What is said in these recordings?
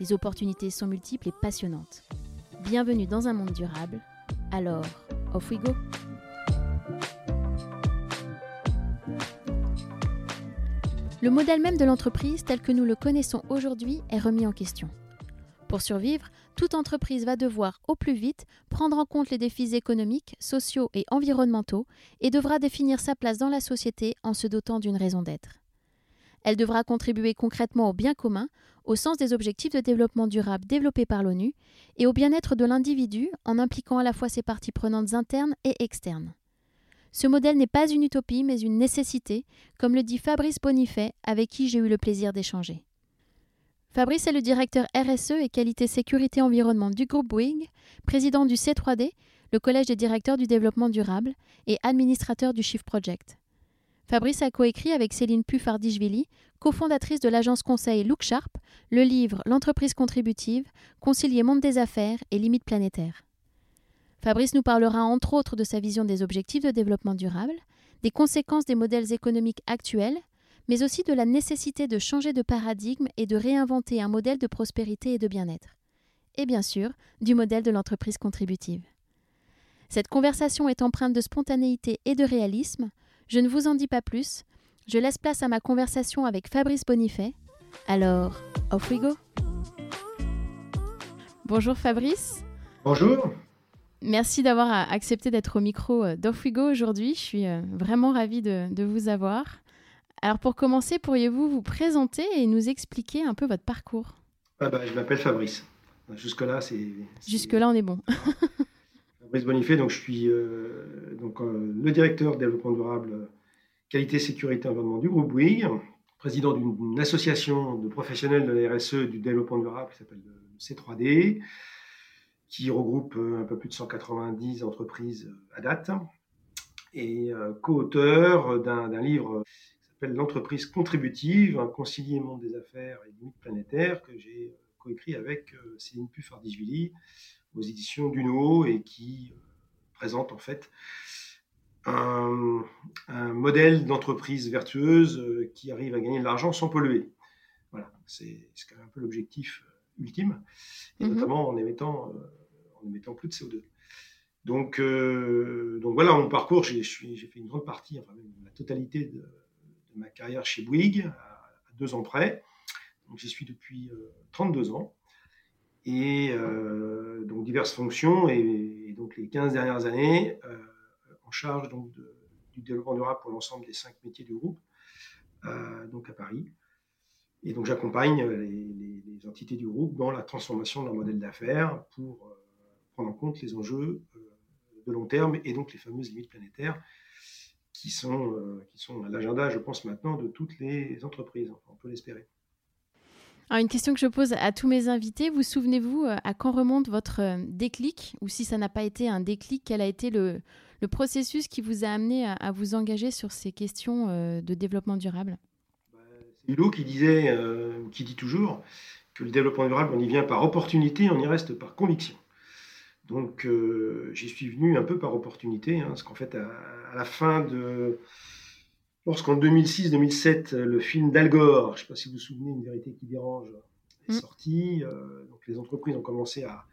Les opportunités sont multiples et passionnantes. Bienvenue dans un monde durable. Alors, off we go! Le modèle même de l'entreprise tel que nous le connaissons aujourd'hui est remis en question. Pour survivre, toute entreprise va devoir au plus vite prendre en compte les défis économiques, sociaux et environnementaux et devra définir sa place dans la société en se dotant d'une raison d'être. Elle devra contribuer concrètement au bien commun, au sens des objectifs de développement durable développés par l'ONU, et au bien-être de l'individu en impliquant à la fois ses parties prenantes internes et externes. Ce modèle n'est pas une utopie, mais une nécessité, comme le dit Fabrice Bonifay, avec qui j'ai eu le plaisir d'échanger. Fabrice est le directeur RSE et qualité sécurité environnement du groupe Bouygues, président du C3D, le collège des directeurs du développement durable, et administrateur du Shift Project. Fabrice a coécrit avec Céline Puffardichvili, cofondatrice de l'agence conseil Look Sharp, le livre L'entreprise contributive, concilier monde des affaires et limites planétaires. Fabrice nous parlera entre autres de sa vision des objectifs de développement durable, des conséquences des modèles économiques actuels, mais aussi de la nécessité de changer de paradigme et de réinventer un modèle de prospérité et de bien-être. Et bien sûr, du modèle de l'entreprise contributive. Cette conversation est empreinte de spontanéité et de réalisme. Je ne vous en dis pas plus. Je laisse place à ma conversation avec Fabrice Bonifay. Alors, off we go Bonjour Fabrice. Bonjour. Merci d'avoir accepté d'être au micro euh, d'Off-We-Go aujourd'hui. Je suis euh, vraiment ravie de, vous avoir. Alors pour commencer, pourriez-vous vous présenter et nous expliquer un peu votre parcours? Ah bah, Je m'appelle Fabrice. Jusque-là, c'est... Jusque-là, on est bon. Fabrice Bonifay, donc je suis euh, donc, le directeur développement durable, qualité, sécurité, environnement du groupe Bouygues, président d'une association de professionnels de la RSE du développement durable qui s'appelle le C3D qui regroupe euh, un peu plus de 190 entreprises euh, à date, et euh, co-auteur d'un livre qui s'appelle L'entreprise contributive, un concilier monde des affaires et limites planétaires, que j'ai coécrit avec Céline Puffardichvili aux éditions Duno et qui présente en fait un, modèle d'entreprise vertueuse qui arrive à gagner de l'argent sans polluer. Voilà, c'est quand même un peu l'objectif ultime, et mhm. notamment en émettant, euh, en émettant plus de CO2. Donc, euh, donc voilà mon parcours. J'ai fait une grande partie, enfin même la totalité de, ma carrière chez Bouygues, à, deux ans près. Donc j'y suis depuis 32 euh, ans. Et donc diverses fonctions, et, donc les 15 dernières années, en charge donc du développement durable pour l'ensemble des cinq métiers du groupe, donc à Paris. Et donc j'accompagne les, entités du groupe dans la transformation de leur modèle d'affaires pour euh, prendre en compte les enjeux euh, de long terme et donc les fameuses limites planétaires qui sont, euh, qui sont à l'agenda, je pense, maintenant de toutes les entreprises. on peut l'espérer. Alors une question que je pose à tous mes invités, vous souvenez-vous à quand remonte votre déclic? Ou si ça n'a pas été un déclic, quel a été le, processus qui vous a amené à vous engager sur ces questions de développement durable? Hulot qui disait, euh, qui dit toujours que le développement durable, on y vient par opportunité, on y reste par conviction. Donc euh, j'y suis venu un peu par opportunité, hein, parce qu'en fait, à, la fin de... Lorsqu'en 2006-2007, le film d'Al Gore, je ne sais pas si vous vous souvenez, Une vérité qui dérange, est mm. sorti. Euh, donc les entreprises ont commencé à,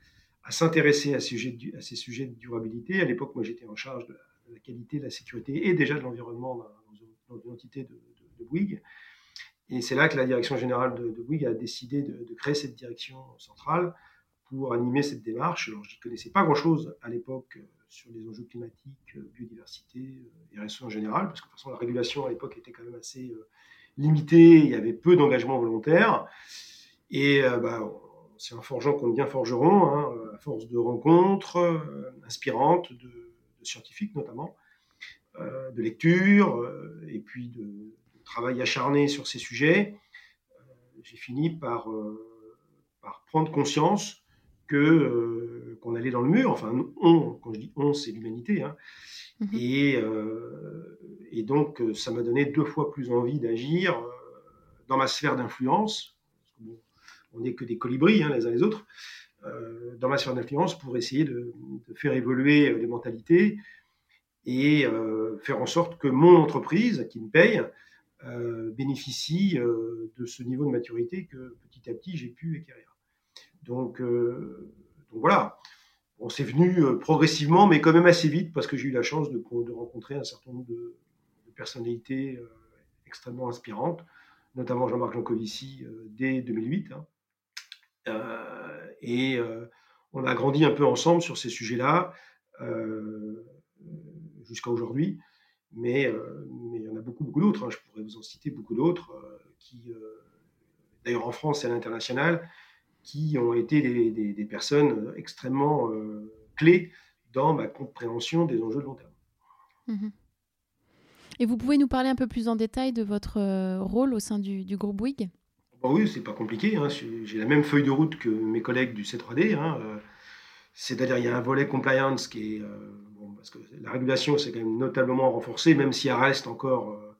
s'intéresser à, à, ces sujets de durabilité. À l'époque, moi, j'étais en charge de la, qualité, de la sécurité et déjà de l'environnement dans, une entité de, de, de Bouygues. Et c'est là que la direction générale de, de Bouygues a décidé de, créer cette direction centrale pour animer cette démarche. Alors, je n'y connaissais pas grand-chose à l'époque euh, sur les enjeux climatiques, euh, biodiversité et RSE en général, parce que de toute façon, la régulation à l'époque était quand même assez euh, limitée, il y avait peu d'engagement volontaire. Et bah, c'est un forgeant qu'on devient forgeron, hein, à force de rencontres inspirantes, de, scientifiques notamment, de lectures, et puis de, travail acharné sur ces sujets, euh, j'ai fini euh, par, prendre conscience que qu'on allait dans le mur. Enfin, on, quand je dis on, c'est l'humanité. Hein. Mmh et, et, donc, ça m'a donné deux fois plus envie d'agir dans ma sphère d'influence. on n'est que des colibris hein, les uns les autres. dans ma sphère d'influence pour essayer de, de, faire évoluer les mentalités et faire en sorte que mon entreprise, qui me paye, euh, bénéficie euh, de ce niveau de maturité que petit à petit j'ai pu acquérir. Donc, euh, donc voilà, on s'est venu progressivement, mais quand même assez vite, parce que j'ai eu la chance de, rencontrer un certain nombre de, personnalités extrêmement inspirantes, notamment Jean-Marc Jancovici dès 2008. Hein. et on a grandi un peu ensemble sur ces sujets-là jusqu'à aujourd'hui. Mais, euh, il y en a beaucoup, beaucoup d'autres. Hein. Je pourrais vous en citer beaucoup d'autres euh, qui, euh, d'ailleurs en France et à l'international, qui ont été des, des, personnes extrêmement clés dans ma compréhension des enjeux de long terme. Mmh et vous pouvez nous parler un peu plus en détail de votre rôle au sein du, du groupe Bouygues? Bah Oui, c'est pas compliqué. Hein. J'ai la même feuille de route que mes collègues du C3D. Hein. C'est-à-dire, il y a un volet compliance qui est parce que la régulation s'est quand même notablement renforcée, même si elle reste encore euh,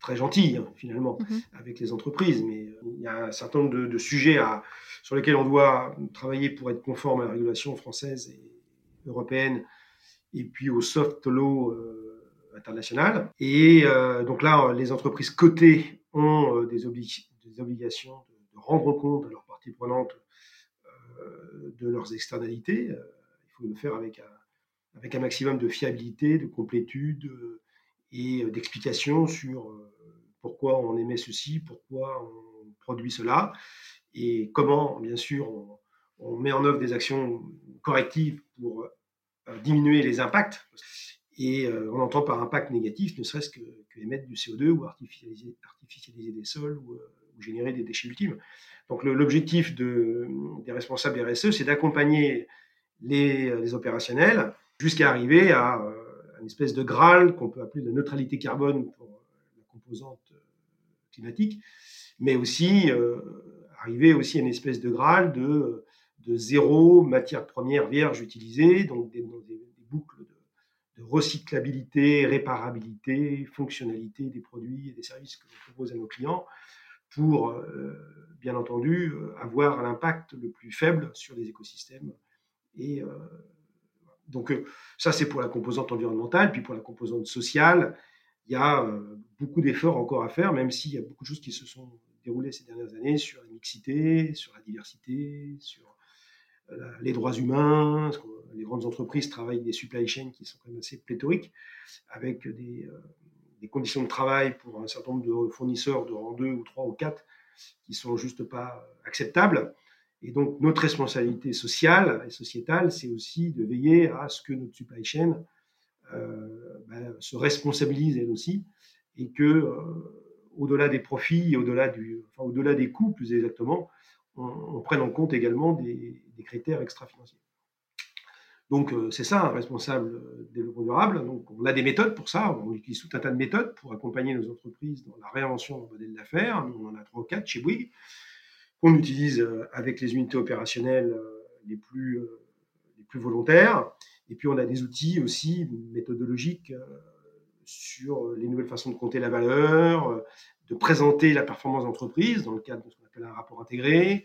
très gentille, hein, finalement, mhm. avec les entreprises. Mais euh, il y a un certain nombre de, sujets à, sur lesquels on doit travailler pour être conforme à la régulation française et européenne, et puis au soft law euh, international. Et donc là, les entreprises cotées ont des, obligations de, rendre compte à leurs parties prenantes de leurs externalités. il faut le faire avec un avec un maximum de fiabilité, de complétude euh, et euh, d'explication sur euh, pourquoi on émet ceci, pourquoi on produit cela, et comment, bien sûr, on, met en œuvre des actions correctives pour diminuer les impacts. Et on entend par impact négatif ne serait-ce que, émettre du CO2 ou artificialiser, des sols ou, générer des déchets ultimes. Donc l'objectif de, des responsables RSE, c'est d'accompagner les, opérationnels jusqu'à arriver à euh, une espèce de Graal qu'on peut appeler la neutralité carbone pour euh, la composante euh, climatique, mais aussi arriver aussi à une espèce de Graal de, de zéro matière première vierge utilisée, donc des, boucles de, recyclabilité, réparabilité, fonctionnalité des produits et des services que l'on propose à nos clients pour, bien entendu, avoir l'impact le plus faible sur les écosystèmes et donc euh, ça, c'est pour la composante environnementale. Puis pour la composante sociale, il y a euh, beaucoup d'efforts encore à faire, même s'il y a beaucoup de choses qui se sont déroulées ces dernières années sur la mixité, sur la diversité, sur euh, les droits humains. Les grandes entreprises travaillent des supply chains qui sont quand même assez pléthoriques, avec des, des conditions de travail pour un certain nombre de fournisseurs de rang 2 ou 3 ou 4 qui sont juste pas acceptables. Et donc, notre responsabilité sociale et sociétale, c'est aussi de veiller à ce que notre supply chain euh, ben, se responsabilise elle aussi et que, euh, au-delà des profits, au-delà du, enfin, au-delà des coûts, plus exactement, on, prenne en compte également des, critères extra-financiers. Donc, euh, c'est ça un responsable développement durable. Donc, on a des méthodes pour ça. On utilise tout un tas de méthodes pour accompagner nos entreprises dans la réinvention du modèle d'affaires. on en a trois ou quatre chez Bouygues qu'on utilise euh, avec les unités opérationnelles euh, les plus, les plus volontaires. Et puis on a des outils aussi méthodologiques sur les nouvelles façons de compter la valeur, de présenter la performance d'entreprise dans le cadre de ce qu'on appelle un rapport intégré.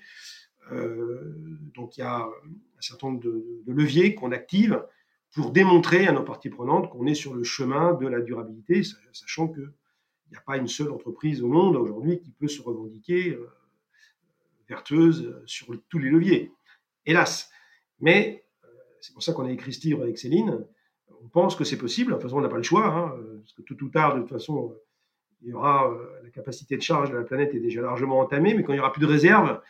donc il y a un certain nombre de, leviers qu'on active pour démontrer à nos parties prenantes qu'on est sur le chemin de la durabilité, sachant qu'il n'y a pas une seule entreprise au monde aujourd'hui qui peut se revendiquer vertueuse sur tous les leviers. Hélas. Mais euh, c'est pour ça qu'on a écrit ce livre avec Céline. On pense que c'est possible. De toute façon, on n'a pas le choix, hein, parce que tout ou tard, de toute façon, il y aura euh, la capacité de charge de la planète est déjà largement entamée, mais quand il n'y aura plus de réserve,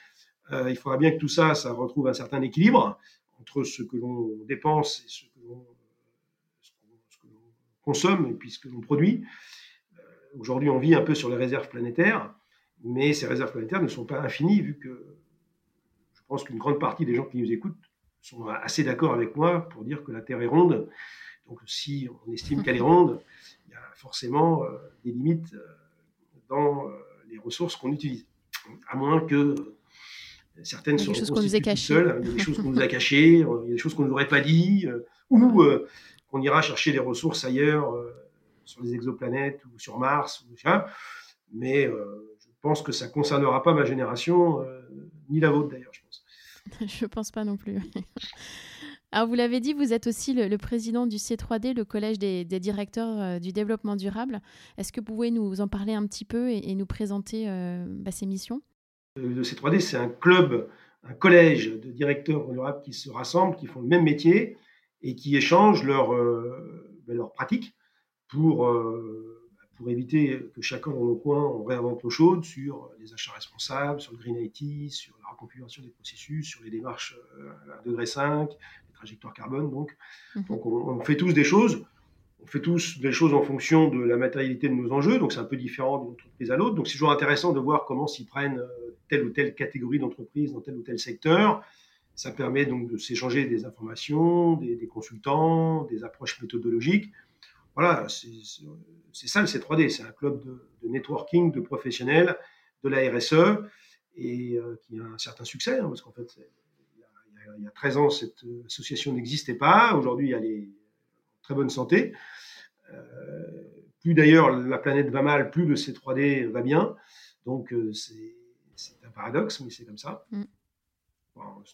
euh, il faudra bien que tout ça, ça retrouve un certain équilibre entre ce que l'on dépense et ce que l'on consomme et puis ce que l'on produit. Aujourd'hui, on vit un peu sur les réserves planétaires. Mais ces réserves planétaires ne sont pas infinies, vu que je pense qu'une grande partie des gens qui nous écoutent sont assez d'accord avec moi pour dire que la Terre est ronde. Donc si on estime qu'elle est ronde, il y a forcément euh, des limites euh, dans euh, les ressources qu'on utilise. À moins que Certaines sont choses qu'on nous a cachées. seules. Il y a des choses qu'on nous a cachées, il y a des choses qu'on n'aurait pas dit, ou qu'on ira chercher des ressources ailleurs, sur les exoplanètes ou sur Mars. Ou, mais je pense que ça ne concernera pas ma génération, ni la vôtre d'ailleurs, je pense. je ne pense pas non plus. Alors, vous l'avez dit, vous êtes aussi le, président du C3D, le collège des, directeurs du développement durable. Est-ce que vous pouvez nous en parler un petit peu et, nous présenter bah, ces missions? Le C3D, c'est un club, un collège de directeurs durables qui se rassemblent, qui font le même métier et qui échangent leurs ben, leur pratiques pour pour éviter que chacun dans nos coins, on réinvente l'eau chaude sur les achats responsables, sur le Green IT, sur la reconfiguration des processus, sur les démarches euh, à degré 5, les trajectoires carbone. Donc, mhm. donc on, fait tous des choses. On fait tous des choses en fonction de la matérialité de nos enjeux, donc c'est un peu différent d'une entreprise à l'autre. Donc c'est toujours intéressant de voir comment s'y prennent euh, telle ou telle catégorie d'entreprise dans tel ou tel secteur. Ça permet donc de s'échanger des informations, des, des consultants, des approches méthodologiques voilà, c'est ça le C3D, c'est un club de, networking de professionnels de la RSE et euh, qui a un certain succès, hein, parce qu'en fait, il y, a, 13 ans, cette association n'existait pas. Aujourd'hui, elle est en très bonne santé. Euh, plus d'ailleurs la planète va mal, plus le C3D va bien. Donc, euh, c'est un paradoxe, mais c'est comme ça. Mm.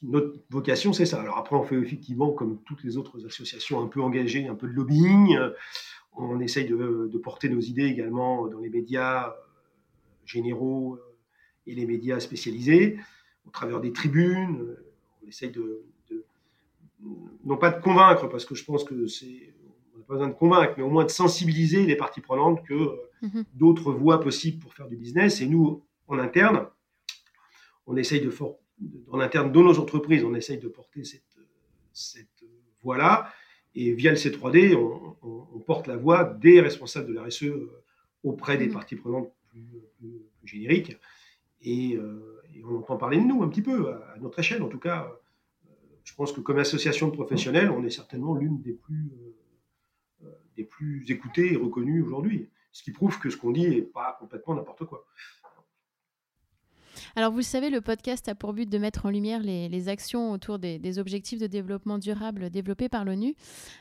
notre vocation, c'est ça. Alors après, on fait effectivement, comme toutes les autres associations un peu engagées, un peu de lobbying. On essaye de, porter nos idées également dans les médias euh, généraux euh, et les médias spécialisés, au travers des tribunes. Euh, essaye de, non pas de convaincre, parce que je pense que c'est, on n'a pas besoin de convaincre, mais au moins de sensibiliser les parties prenantes que mhm. d'autres voies possibles pour faire du business. Et nous, en interne, on essaye de, en interne dans nos entreprises, on essaye de porter cette, cette voie-là. Et via le C3D, on, porte la voix des responsables de la RSE euh, auprès des mmh. parties prenantes plus, génériques. Euh, et, on entend parler de nous un petit peu, à, notre échelle en tout cas. Euh, je pense que comme association de professionnels, on est certainement l'une des plus, des plus écoutées et reconnues aujourd'hui. Ce qui prouve que ce qu'on dit n'est pas complètement n'importe quoi. Alors, vous le savez, le podcast a pour but de mettre en lumière les, actions autour des, objectifs de développement durable développés par l'ONU.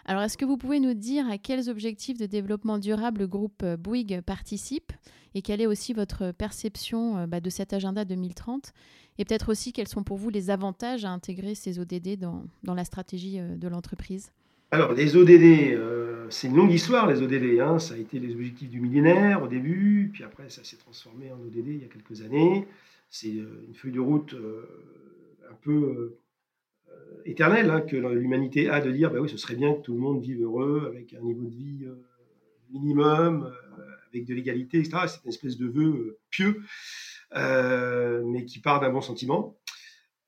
Alors, est-ce que vous pouvez nous dire à quels objectifs de développement durable le groupe euh, Bouygues participe? Et quelle est aussi votre perception euh, bah, de cet agenda 2030 et peut-être aussi quels sont pour vous les avantages à intégrer ces ODD dans, la stratégie euh, de l'entreprise? Alors, les ODD, c'est une longue histoire, les ODD. Hein. Ça a été les objectifs du millénaire au début, puis après, ça s'est transformé en ODD il y a quelques années c'est euh, une feuille de route euh, un peu euh, éternelle hein, que l'humanité a de dire bah oui, ce serait bien que tout le monde vive heureux, avec un niveau de vie minimum, avec de l'égalité, etc. C'est une espèce de vœu pieux, mais qui part d'un bon sentiment.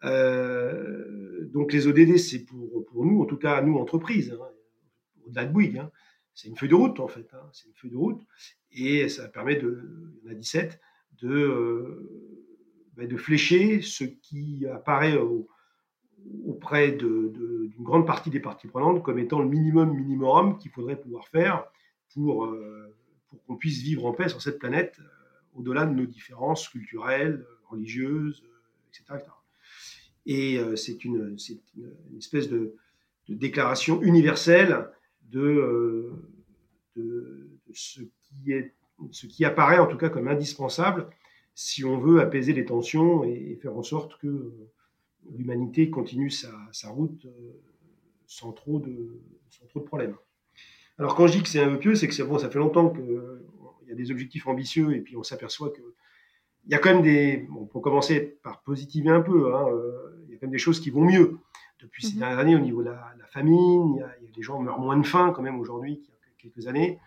donc les ODD, c'est pour, nous, en tout cas nous, entreprises, hein, au-delà de Bouygues, hein, c'est une feuille de route en fait, c'est une feuille de route, et ça permet de, il y en a 17, de ben, de flécher ce qui apparaît auprès d'une grande partie des parties prenantes comme étant le minimum minimum qu'il faudrait pouvoir faire pour, euh, pour qu'on puisse vivre en paix sur cette planète euh, au-delà de nos différences culturelles, religieuses, etc. Et c'est une, espèce de, déclaration universelle de, ce, qui apparaît en tout cas comme indispensable si on veut apaiser les tensions et, faire en sorte que euh, l'humanité continue sa, route euh, sans trop de problèmes. Alors quand je dis que c'est un peu pieux, c'est que bon, ça fait longtemps qu'il euh, y a des objectifs ambitieux et puis on s'aperçoit que il y a quand même des. Bon, pour commencer par positiver un peu, hein, il y a quand même des choses qui vont mieux. Depuis ces mhm. dernières années, au niveau de la, famine, il y, a, des gens qui meurent moins de faim quand même aujourd'hui qu'il y a quelques années.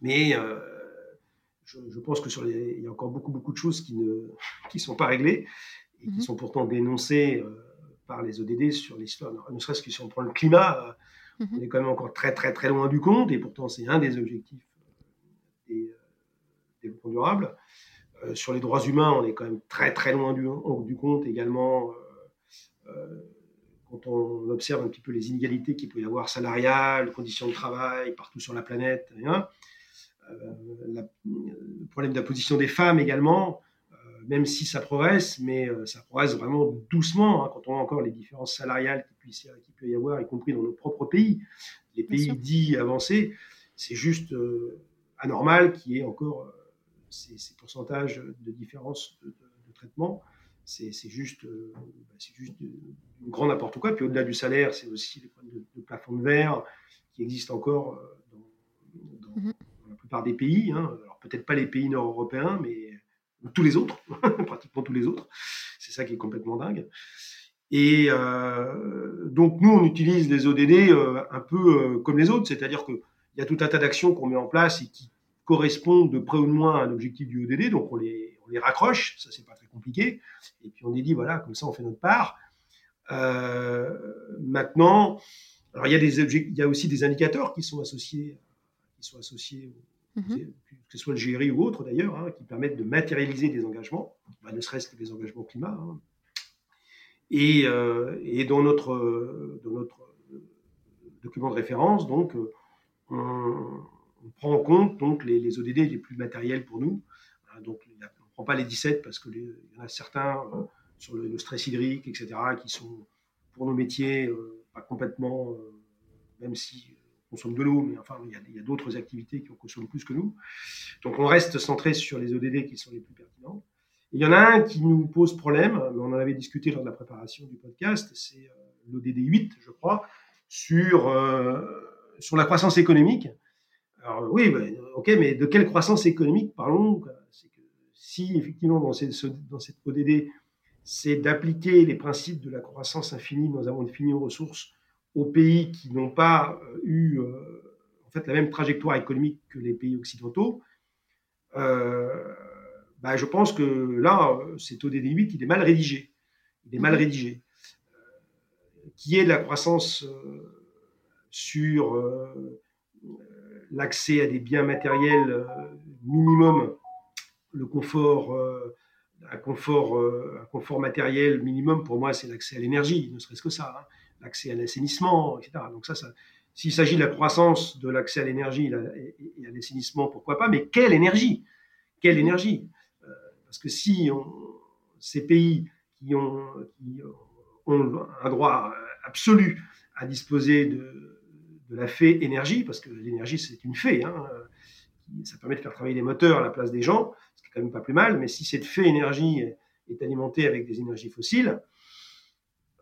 Mais je, pense que sur les, il y a encore beaucoup, beaucoup de choses qui ne qui sont pas réglées et qui mhm. sont pourtant dénoncées euh, par les ODD sur l'histoire. Ne serait-ce que si on prend le climat, euh, mhm. on est quand même encore très, très, très loin du compte et pourtant c'est un des objectifs euh, des développement durable. sur les droits humains, on est quand même très, très loin du, du compte également quand on observe un petit peu les inégalités qu'il peut y avoir salariales, conditions de travail partout sur la planète. Hein. Euh, le problème de la position des femmes également. Euh, même si ça progresse, mais ça progresse vraiment doucement, hein, quand on voit encore les différences salariales qu'il peut y avoir, y compris dans nos propres pays. Les pays dits avancés, c'est juste anormal qu'il y ait encore ces, pourcentages de différence de, traitement. C'est juste, bah, juste du grand n'importe quoi. Puis au-delà du salaire, c'est aussi les problèmes de, de plafond de verre qui existent encore dans, dans la plupart des pays. Hein. Alors peut-être pas les pays nord-européens, mais tous les autres, pratiquement tous les autres. C'est ça qui est complètement dingue. Et euh, donc nous, on utilise les ODD euh, un peu euh, comme les autres, c'est-à-dire qu'il y a tout un tas d'actions qu'on met en place et qui correspondent de près ou de moins à l'objectif du ODD, donc on les, on les raccroche, ça c'est pas très compliqué, et puis on dit voilà, comme ça on fait notre part. maintenant, il y a y a aussi des indicateurs qui sont associés, qui sont associés Mhm. que ce soit le GRI ou autre d'ailleurs, hein, qui permettent de matérialiser des engagements, bah, ne serait-ce que des engagements climat. Hein. Et, euh, et, dans, notre, dans notre document de référence, donc, on, prend en compte donc, les, ODD les plus matériels pour nous. Hein, donc, on ne prend pas les 17 parce qu'il y en a certains euh, sur le, stress hydrique, etc., qui sont pour nos métiers euh, pas complètement, même si consomme de l'eau, mais enfin, il y a, d'autres activités qui en consomment plus que nous. Donc, on reste centré sur les ODD qui sont les plus pertinents. il y en a un qui nous pose problème, mais on en avait discuté lors de la préparation du podcast, c'est euh, l'ODD 8, je crois, sur, euh, sur la croissance économique. Alors oui, ok, mais de quelle croissance économique parlons C'est si effectivement dans cette, dans cette ODD, c'est d'appliquer les principes de la croissance infinie dans un monde fini aux ressources aux pays qui n'ont pas euh, eu euh, en fait la même trajectoire économique que les pays occidentaux, euh, bah, je pense que là, cet ODD 8, il est mal rédigé. Il est mal mhm. rédigé. qui est de la croissance sur l'accès à des biens matériels minimum, le confort, un, confort, un confort matériel minimum, pour moi, c'est l'accès à l'énergie, ne serait-ce que ça. Hein l'accès à l'assainissement, etc. Donc ça, s'il s'agit de la croissance de l'accès à l'énergie et à l'assainissement, pourquoi pas, mais quelle énergie? Quelle énergie? Euh, Parce que si ces pays qui ont, un droit absolu à disposer de, la fée énergie, parce que l'énergie c'est une fée, hein, ça permet de faire travailler les moteurs à la place des gens, ce qui est quand même pas plus mal, mais si cette fée énergie est alimentée avec des énergies fossiles,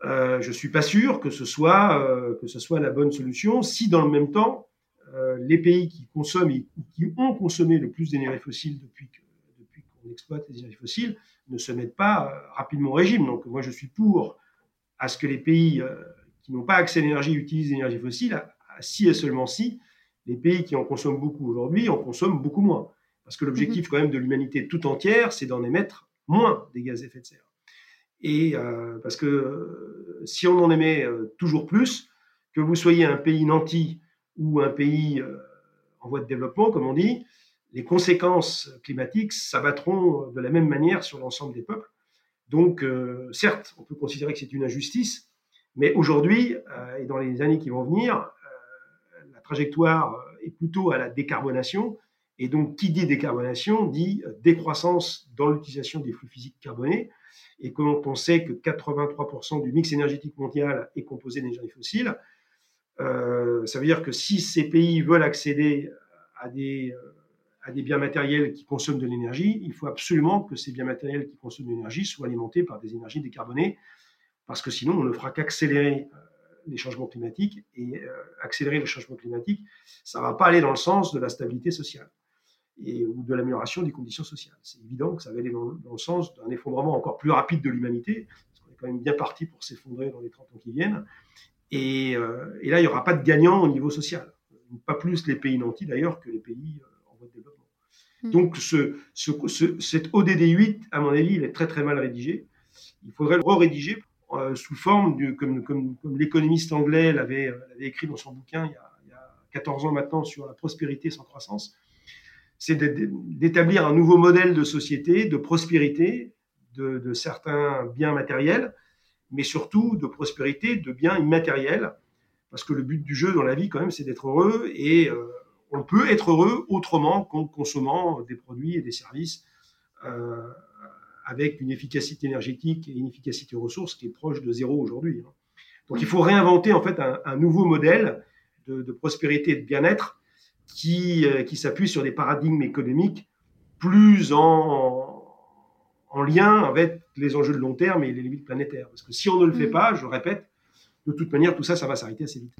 euh, je ne suis pas sûr que ce, soit, euh, que ce soit la bonne solution si dans le même temps, euh, les pays qui consomment et qui ont consommé le plus d'énergie fossile depuis qu'on exploite les énergies fossiles ne se mettent pas rapidement au régime. Donc moi je suis pour à ce que les pays qui n'ont pas accès à l'énergie utilisent l'énergie fossile, si et seulement si les pays qui en consomment beaucoup aujourd'hui en consomment beaucoup moins. Parce que l'objectif mhm. quand même de l'humanité tout entière, c'est d'en émettre moins des gaz à effet de serre. Et euh, parce que euh, si on en émet euh, toujours plus, que vous soyez un pays nanti ou un pays en voie de développement, comme on dit, les conséquences climatiques s'abattront de la même manière sur l'ensemble des peuples. Donc, certes, on peut considérer que c'est une injustice, mais aujourd'hui et dans les années qui vont venir, la trajectoire est plutôt à la décarbonation. Et donc, qui dit décarbonation dit décroissance dans l'utilisation des flux physiques carbonés. Et quand on sait que 83% du mix énergétique mondial est composé d'énergie fossile, euh, ça veut dire que si ces pays veulent accéder à des, euh, à des biens matériels qui consomment de l'énergie, il faut absolument que ces biens matériels qui consomment de l'énergie soient alimentés par des énergies décarbonées, parce que sinon on ne fera qu'accélérer euh, les changements climatiques, et accélérer le changement climatique, ça ne va pas aller dans le sens de la stabilité sociale et, ou de l'amélioration des conditions sociales. C'est évident que ça va aller dans, le sens d'un effondrement encore plus rapide de l'humanité, parce qu'on est quand même bien parti pour s'effondrer dans les 30 ans qui viennent. Et, euh, et là, il n'y aura pas de gagnant au niveau social. Pas plus les pays nantis d'ailleurs que les pays euh, en voie de développement. Hmm. Donc ce, ce, cet ODD 8, à mon avis, il est très très mal rédigé. Il faudrait le re-rédiger euh, sous forme, de, comme, comme, comme l'économiste anglais l'avait écrit dans son bouquin il y, a, il y, a, 14 ans maintenant sur la prospérité sans croissance c'est d'établir un nouveau modèle de société, de prospérité, de, certains biens matériels, mais surtout de prospérité de biens immatériels, parce que le but du jeu dans la vie, quand même, c'est d'être heureux, et euh, on peut être heureux autrement qu'en consommant des produits et des services euh, avec une efficacité énergétique et une efficacité ressources qui est proche de zéro aujourd'hui. Hein. Donc il faut réinventer en fait un, nouveau modèle de, prospérité et de bien-être qui, euh, qui s'appuie sur des paradigmes économiques plus en, en lien avec les enjeux de long terme et les limites planétaires. Parce que si on ne le fait mm. pas, je répète, de toute manière, tout ça, ça va s'arrêter assez vite.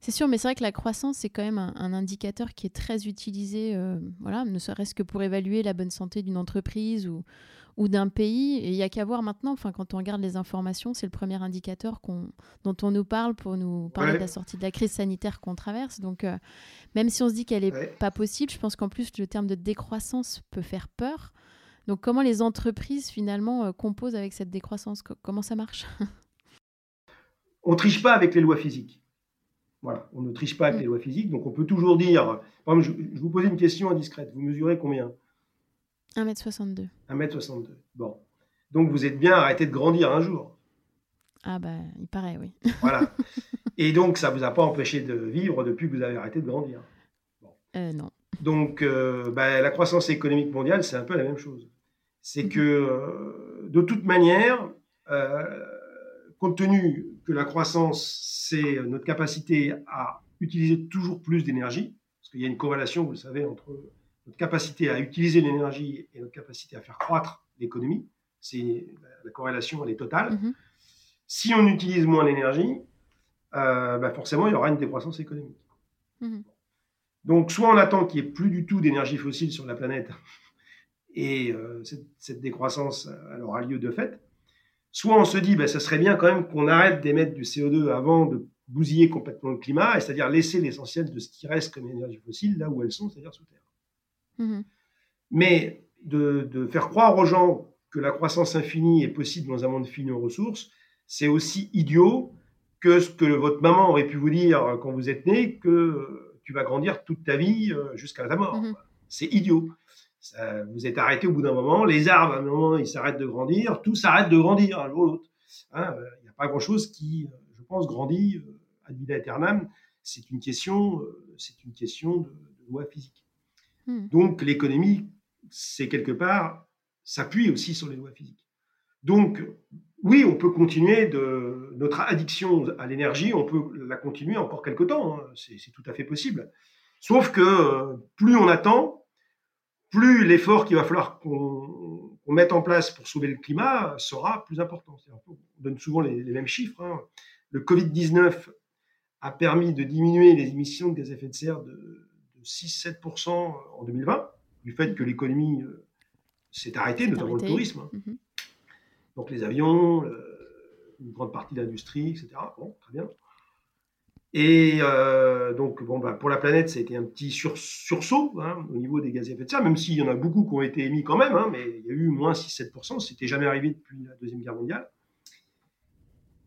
C'est sûr, mais c'est vrai que la croissance, c'est quand même un, indicateur qui est très utilisé, euh, voilà, ne serait-ce que pour évaluer la bonne santé d'une entreprise ou, ou d'un pays. Et il n'y a qu'à voir maintenant, enfin, quand on regarde les informations, c'est le premier indicateur dont on nous parle pour nous parler de la sortie de la crise sanitaire qu'on traverse. Donc, euh, même si on se dit qu'elle n'est pas possible, je pense qu'en plus, le terme de décroissance peut faire peur. Donc, comment les entreprises, finalement, euh, composent avec cette décroissance? Comment ça marche? On triche pas avec les lois physiques. Voilà, on ne triche pas avec mm. les lois physiques, donc on peut toujours dire. Par exemple, je, vous posais une question indiscrète. Vous mesurez combien? 1m62. 1m62. Bon. Donc vous êtes bien arrêté de grandir un jour. Ah bah, il paraît, oui. voilà. Et donc ça ne vous a pas empêché de vivre depuis que vous avez arrêté de grandir. Euh, non. Donc euh, bah, la croissance économique mondiale, c'est un peu la même chose. C'est mhm. que euh, de toute manière, compte tenu que la croissance, c'est notre capacité à utiliser toujours plus d'énergie, parce qu'il y a une corrélation, vous le savez, entre notre capacité à utiliser l'énergie et notre capacité à faire croître l'économie. C'est la corrélation, elle est totale. Mhm. Si on utilise moins l'énergie, euh, bah, forcément, il y aura une décroissance économique. Mhm. Donc, soit on attend qu'il n'y ait plus du tout d'énergie fossile sur la planète, et euh, cette, décroissance elle aura lieu de fait, soit on se dit, bah, ça serait bien quand même qu'on arrête d'émettre du CO2 avant de bousiller complètement le climat, c'est-à-dire laisser l'essentiel de ce qui reste comme énergie fossile là où elles sont, c'est-à-dire sous terre. Mhm. Mais de, faire croire aux gens que la croissance infinie est possible dans un monde fini en ressources, c'est aussi idiot que ce que votre maman aurait pu vous dire quand vous êtes né, que tu vas grandir toute ta vie euh, jusqu'à ta mort. Mhm. C'est idiot. vous êtes arrêté au bout d'un moment. Les arbres, à un moment, ils s'arrêtent de grandir. Tout s'arrête de grandir un jour ou l'autre. Hein, euh, il n'y a pas grand-chose qui, euh, je pense, grandit ad vida aeternam. C'est une question, c'est une question de loi physique. Hmm. Donc l'économie, c'est quelque part, s'appuie aussi sur les lois physiques. Donc oui, on peut continuer de notre addiction à l'énergie, on peut la continuer encore quelque temps, hein. c'est tout à fait possible. Sauf que euh, plus on attend, plus l'effort qu'il va falloir qu'on mette en place pour sauver le climat sera plus important. On donne souvent les, mêmes chiffres. Hein. Le Covid-19 a permis de diminuer les émissions de gaz à effet de serre de 6-7% en 2020, du fait que l'économie euh, s'est arrêtée, notamment le tourisme. Mhm. Donc les avions, euh, une grande partie de l'industrie, etc. Bon, très bien. Et euh, donc, bon, bah, pour la planète, ça a été un petit sursaut hein, au niveau des gaz à effet de serre, même s'il y en a beaucoup qui ont été émis quand même, hein, mais il y a eu moins 6-7%, c'était jamais arrivé depuis la Deuxième Guerre mondiale.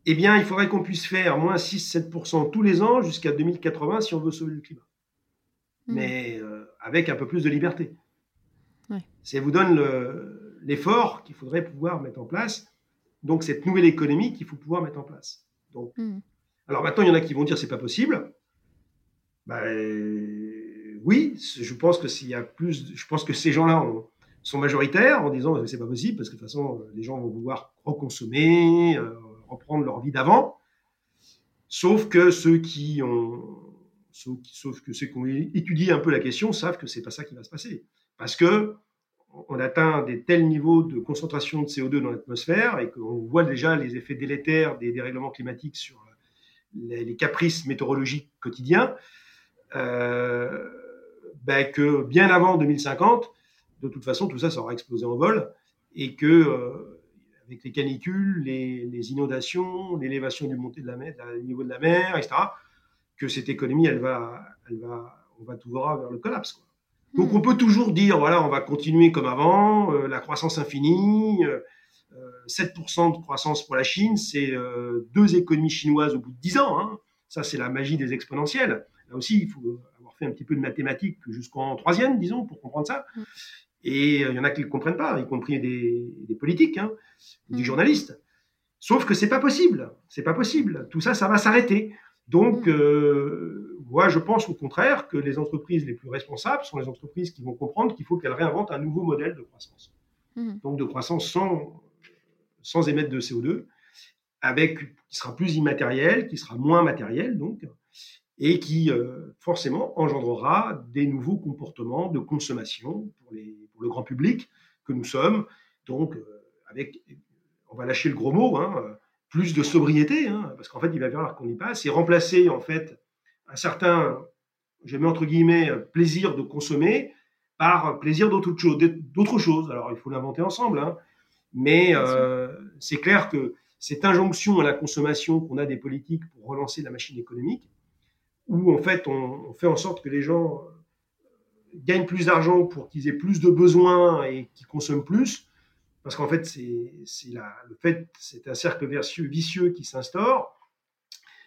Eh bien, il faudrait qu'on puisse faire moins 6-7% tous les ans jusqu'à 2080 si on veut sauver le climat. Mm. mais euh, avec un peu plus de liberté. Ouais. Ça vous donne l'effort qu'il faudrait pouvoir mettre en place. Donc, cette nouvelle économie qu'il faut pouvoir mettre en place. Donc, mm. Alors maintenant, il y en a qui vont dire c'est pas possible. Ben, oui, je pense que s'il y a plus, je pense que ces gens-là sont majoritaires en disant que c'est pas possible parce que de toute façon, les gens vont vouloir reconsommer, euh, reprendre leur vie d'avant. Sauf que ceux qui ont Sauf, que ceux qui ont étudié un peu la question savent que c'est pas ça qui va se passer. Parce que on atteint des tels niveaux de concentration de CO2 dans l'atmosphère et qu'on voit déjà les effets délétères des dérèglements climatiques sur les, caprices météorologiques quotidiens, euh, ben que bien avant 2050, de toute façon, tout ça, ça aura explosé en vol et que euh, avec les canicules, les, inondations, l'élévation du montée de la mer, du niveau de la mer, etc., que cette économie, elle va, elle va, on va tout voir vers le collapse. Donc on peut toujours dire, voilà, on va continuer comme avant, euh, la croissance infinie, 7% euh, de croissance pour la Chine, c'est euh, deux économies chinoises au bout de 10 ans. Hein. Ça, c'est la magie des exponentielles. Là aussi, il faut avoir fait un petit peu de mathématiques jusqu'en troisième, disons, pour comprendre ça. Et il y en a qui ne comprennent pas, y compris des, politiques, hein, des journalistes. Sauf que c'est pas possible. C'est pas possible. Tout ça, ça va s'arrêter. Donc, mm. euh, moi, je pense au contraire que les entreprises les plus responsables sont les entreprises qui vont comprendre qu'il faut qu'elles réinventent un nouveau modèle de croissance. mmh. donc de croissance sans, sans émettre de CO2, avec, qui sera plus immatériel, qui sera moins matériel, donc, et qui euh, forcément engendrera des nouveaux comportements de consommation pour, les, pour le grand public que nous sommes. Donc, euh, avec, on va lâcher le gros mot, hein, plus de sobriété, hein, parce qu'en fait, il va falloir qu'on y passe, et remplacer en fait un certain, je mets entre guillemets, plaisir de consommer par plaisir d'autre chose. Alors, il faut l'inventer ensemble, hein, mais euh, c'est clair que cette injonction à la consommation qu'on a des politiques pour relancer la machine économique, où en fait on, fait en sorte que les gens euh, gagnent plus d'argent pour qu'ils aient plus de besoins et qu'ils consomment plus, parce qu'en fait c'est le fait c'est un cercle vicieux qui s'instaure.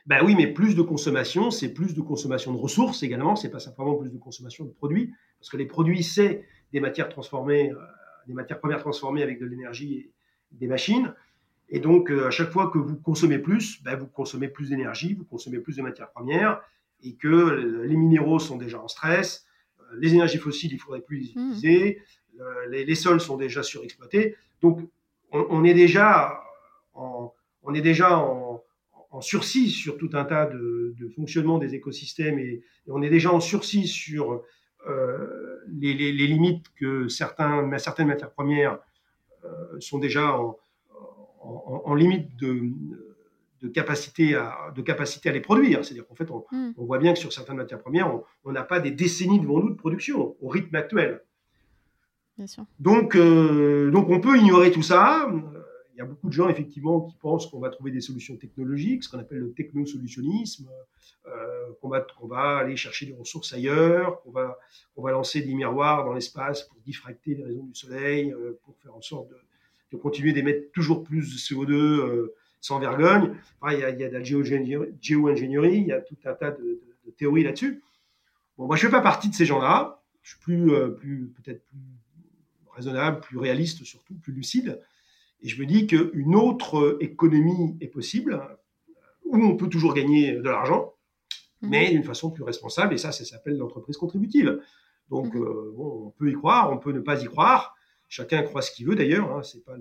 Ben oui, mais plus de consommation, c'est plus de consommation de ressources également. C'est pas simplement plus de consommation de produits, parce que les produits c'est des matières transformées, euh, des matières premières transformées avec de l'énergie et des machines. Et donc, euh, à chaque fois que vous consommez plus, ben, vous consommez plus d'énergie, vous consommez plus de matières premières, et que les minéraux sont déjà en stress, euh, les énergies fossiles, il faudrait plus les mmh. utiliser, euh, les, sols sont déjà surexploités. Donc, on, est déjà en, on est déjà en, sursis sur tout un tas de, fonctionnements des écosystèmes et, on est déjà en sursis sur les, limites que certains, certaines matières premières sont déjà en, en, limite de, de, capacité à, de capacité à les produire. C'est-à-dire qu'en fait, hmm. on, voit bien que sur certaines matières premières, on n'a pas des décennies devant nous de production au rythme actuel. Donc, euh, donc on peut ignorer tout ça. Il y a beaucoup de gens, effectivement, qui pensent qu'on va trouver des solutions technologiques, ce qu'on appelle le technosolutionnisme, euh, qu'on va, qu'on va aller chercher des ressources ailleurs, qu'on va, va lancer des miroirs dans l'espace pour diffracter les rayons du soleil, euh, pour faire en sorte de, continuer d'émettre toujours plus de CO2 euh, sans vergogne. il, y a, de la géo-ingénierie, il y a tout un tas de, théories là-dessus. Bon, moi, je ne fais pas partie de ces gens-là. Je suis plus, plus peut-être plus raisonnable, plus réaliste surtout, plus lucide. Et je me dis qu'une autre économie est possible, où on peut toujours gagner de l'argent, mmh. mais d'une façon plus responsable. Et ça, ça s'appelle l'entreprise contributive. Donc, mmh. euh, bon, on peut y croire, on peut ne pas y croire. Chacun croit ce qu'il veut d'ailleurs. Hein, c'est pas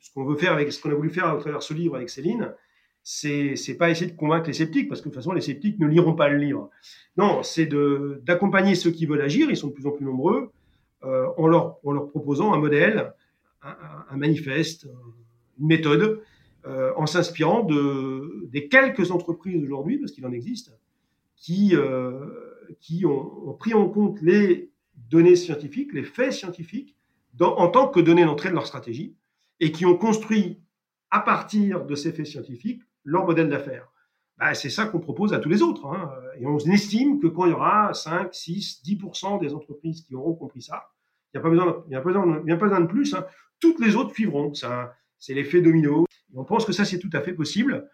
ce qu'on veut faire avec ce qu'on a voulu faire à travers ce livre avec Céline. C'est c'est pas essayer de convaincre les sceptiques parce que de toute façon les sceptiques ne liront pas le livre. Non, c'est de d'accompagner ceux qui veulent agir. Ils sont de plus en plus nombreux en leur en leur proposant un modèle, un, manifeste, une méthode, euh, en s'inspirant de des quelques entreprises aujourd'hui parce qu'il en existe qui euh, qui ont, ont pris en compte les données scientifiques, les faits scientifiques en tant que données d'entrée de leur stratégie et qui ont construit à partir de ces faits scientifiques leur modèle d'affaires. Bah, c'est ça qu'on propose à tous les autres. Hein. Et on estime que quand il y aura 5, 6, 10% des entreprises qui auront compris ça, il n'y a pas besoin, y a de plus. Hein. Toutes les autres suivront. C'est l'effet domino. On pense que ça, c'est tout à fait possible.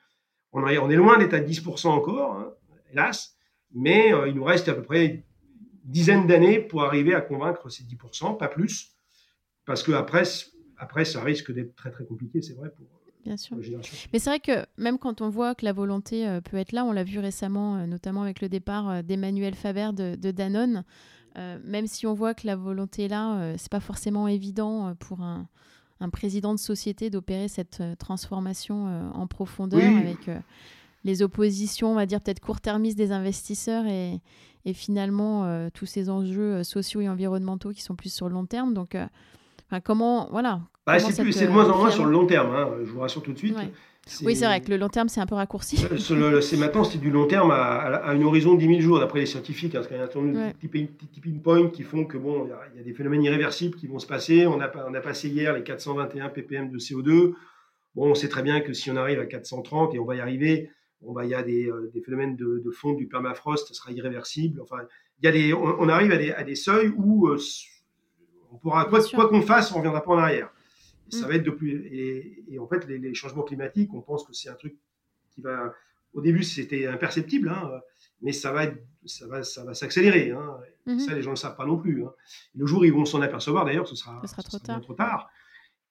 On, on est loin d'être à 10% encore, hein, hélas. Mais euh, il nous reste à peu près une dizaine d'années pour arriver à convaincre ces 10%, pas plus parce que après, après ça risque d'être très très compliqué, c'est vrai, pour, Bien sûr. Mais c'est vrai que même quand on voit que la volonté euh, peut être là, on l'a vu récemment, euh, notamment avec le départ euh, d'Emmanuel Faber de, Danone, même si on voit que la volonté est là, c'est pas forcément évident pour un, un président de société d'opérer cette transformation en profondeur avec les oppositions, on va dire peut-être court-termistes des investisseurs et, et finalement tous ces enjeux sociaux et environnementaux qui sont plus sur le long terme. Donc comment, voilà. Bah, c'est de moins en moins sur le long terme, hein, je vous rassure tout de suite. Oui, c'est vrai que le long terme, c'est un peu raccourci. c'est maintenant, c'est du long terme à, à, une horizon de 10 000 jours, d'après les scientifiques. Hein, parce qu'il y a un tipping, tipping point qui font que bon, il y, a, des phénomènes irréversibles qui vont se passer. On a, on a passé hier les 421 ppm de CO2. Bon, on sait très bien que si on arrive à 430 et on va y arriver, bon, bah, il y a des, euh, des phénomènes de, de fonte du permafrost, ce sera irréversible. Enfin, il y a des, on, arrive à des, à des seuils où euh, on pourra, quoi qu'on fasse, on ne reviendra pas en arrière. Ça mm. va être de plus. Et, en fait, les, changements climatiques, on pense que c'est un truc qui va. Au début, c'était imperceptible, hein, mais ça va, être, ça va, ça va s'accélérer. Hein. Mm-hmm. Ça, les gens ne le savent pas non plus. Hein. Le jour où ils vont s'en apercevoir, d'ailleurs, ce sera, trop, tard. trop, tard.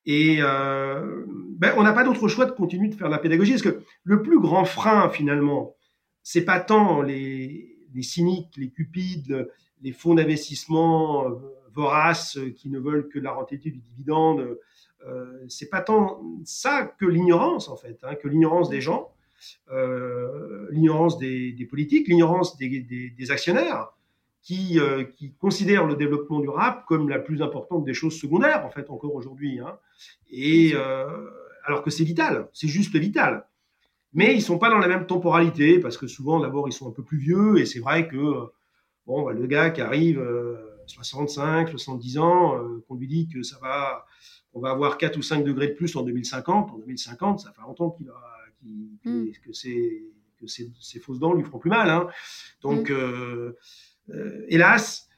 Et euh, ben, on n'a pas d'autre choix de continuer de faire de la pédagogie, parce que le plus grand frein, finalement, c'est pas tant les, les cyniques, les cupides, les fonds d'investissement. Euh, voraces qui ne veulent que la rentabilité du dividende. Euh, c'est pas tant ça que l'ignorance en fait, hein, que l'ignorance des gens, l'ignorance des, politiques, l'ignorance des, actionnaires qui, qui, considèrent le développement durable comme la plus importante des choses secondaires en fait encore aujourd'hui. Hein. Et alors que c'est vital, c'est juste vital mais ils sont pas dans la même temporalité parce que souvent d'abord ils sont un peu plus vieux et c'est vrai que bon bah, le gars qui arrive 65, euh, 70 ans, euh, qu'on lui dit que ça va, on va avoir 4 ou 5 degrés de plus en 2050, en 2050 ça fait longtemps qu'il a, mm. que c'est que ces, fausses dents lui feront plus mal. Hein. Donc mm. euh, hélas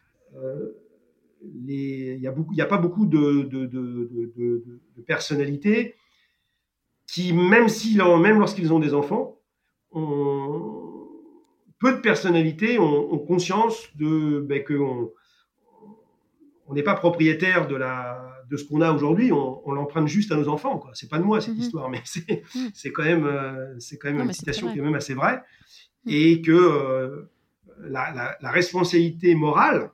il n'y a, a, pas beaucoup de, de, de, de personnalités qui, même, si, même lorsqu'ils ont des enfants, ont, peu de personnalités ont, conscience de ben, qu'on on n'est pas propriétaire de, la, de ce qu'on a aujourd'hui, on, l'emprunte juste à nos enfants. C'est pas de moi cette mhm. histoire, mais c'est, mhm. quand même, euh, c'est quand même une citation qui est même assez vraie. Mhm. Et que euh, la, la, responsabilité morale,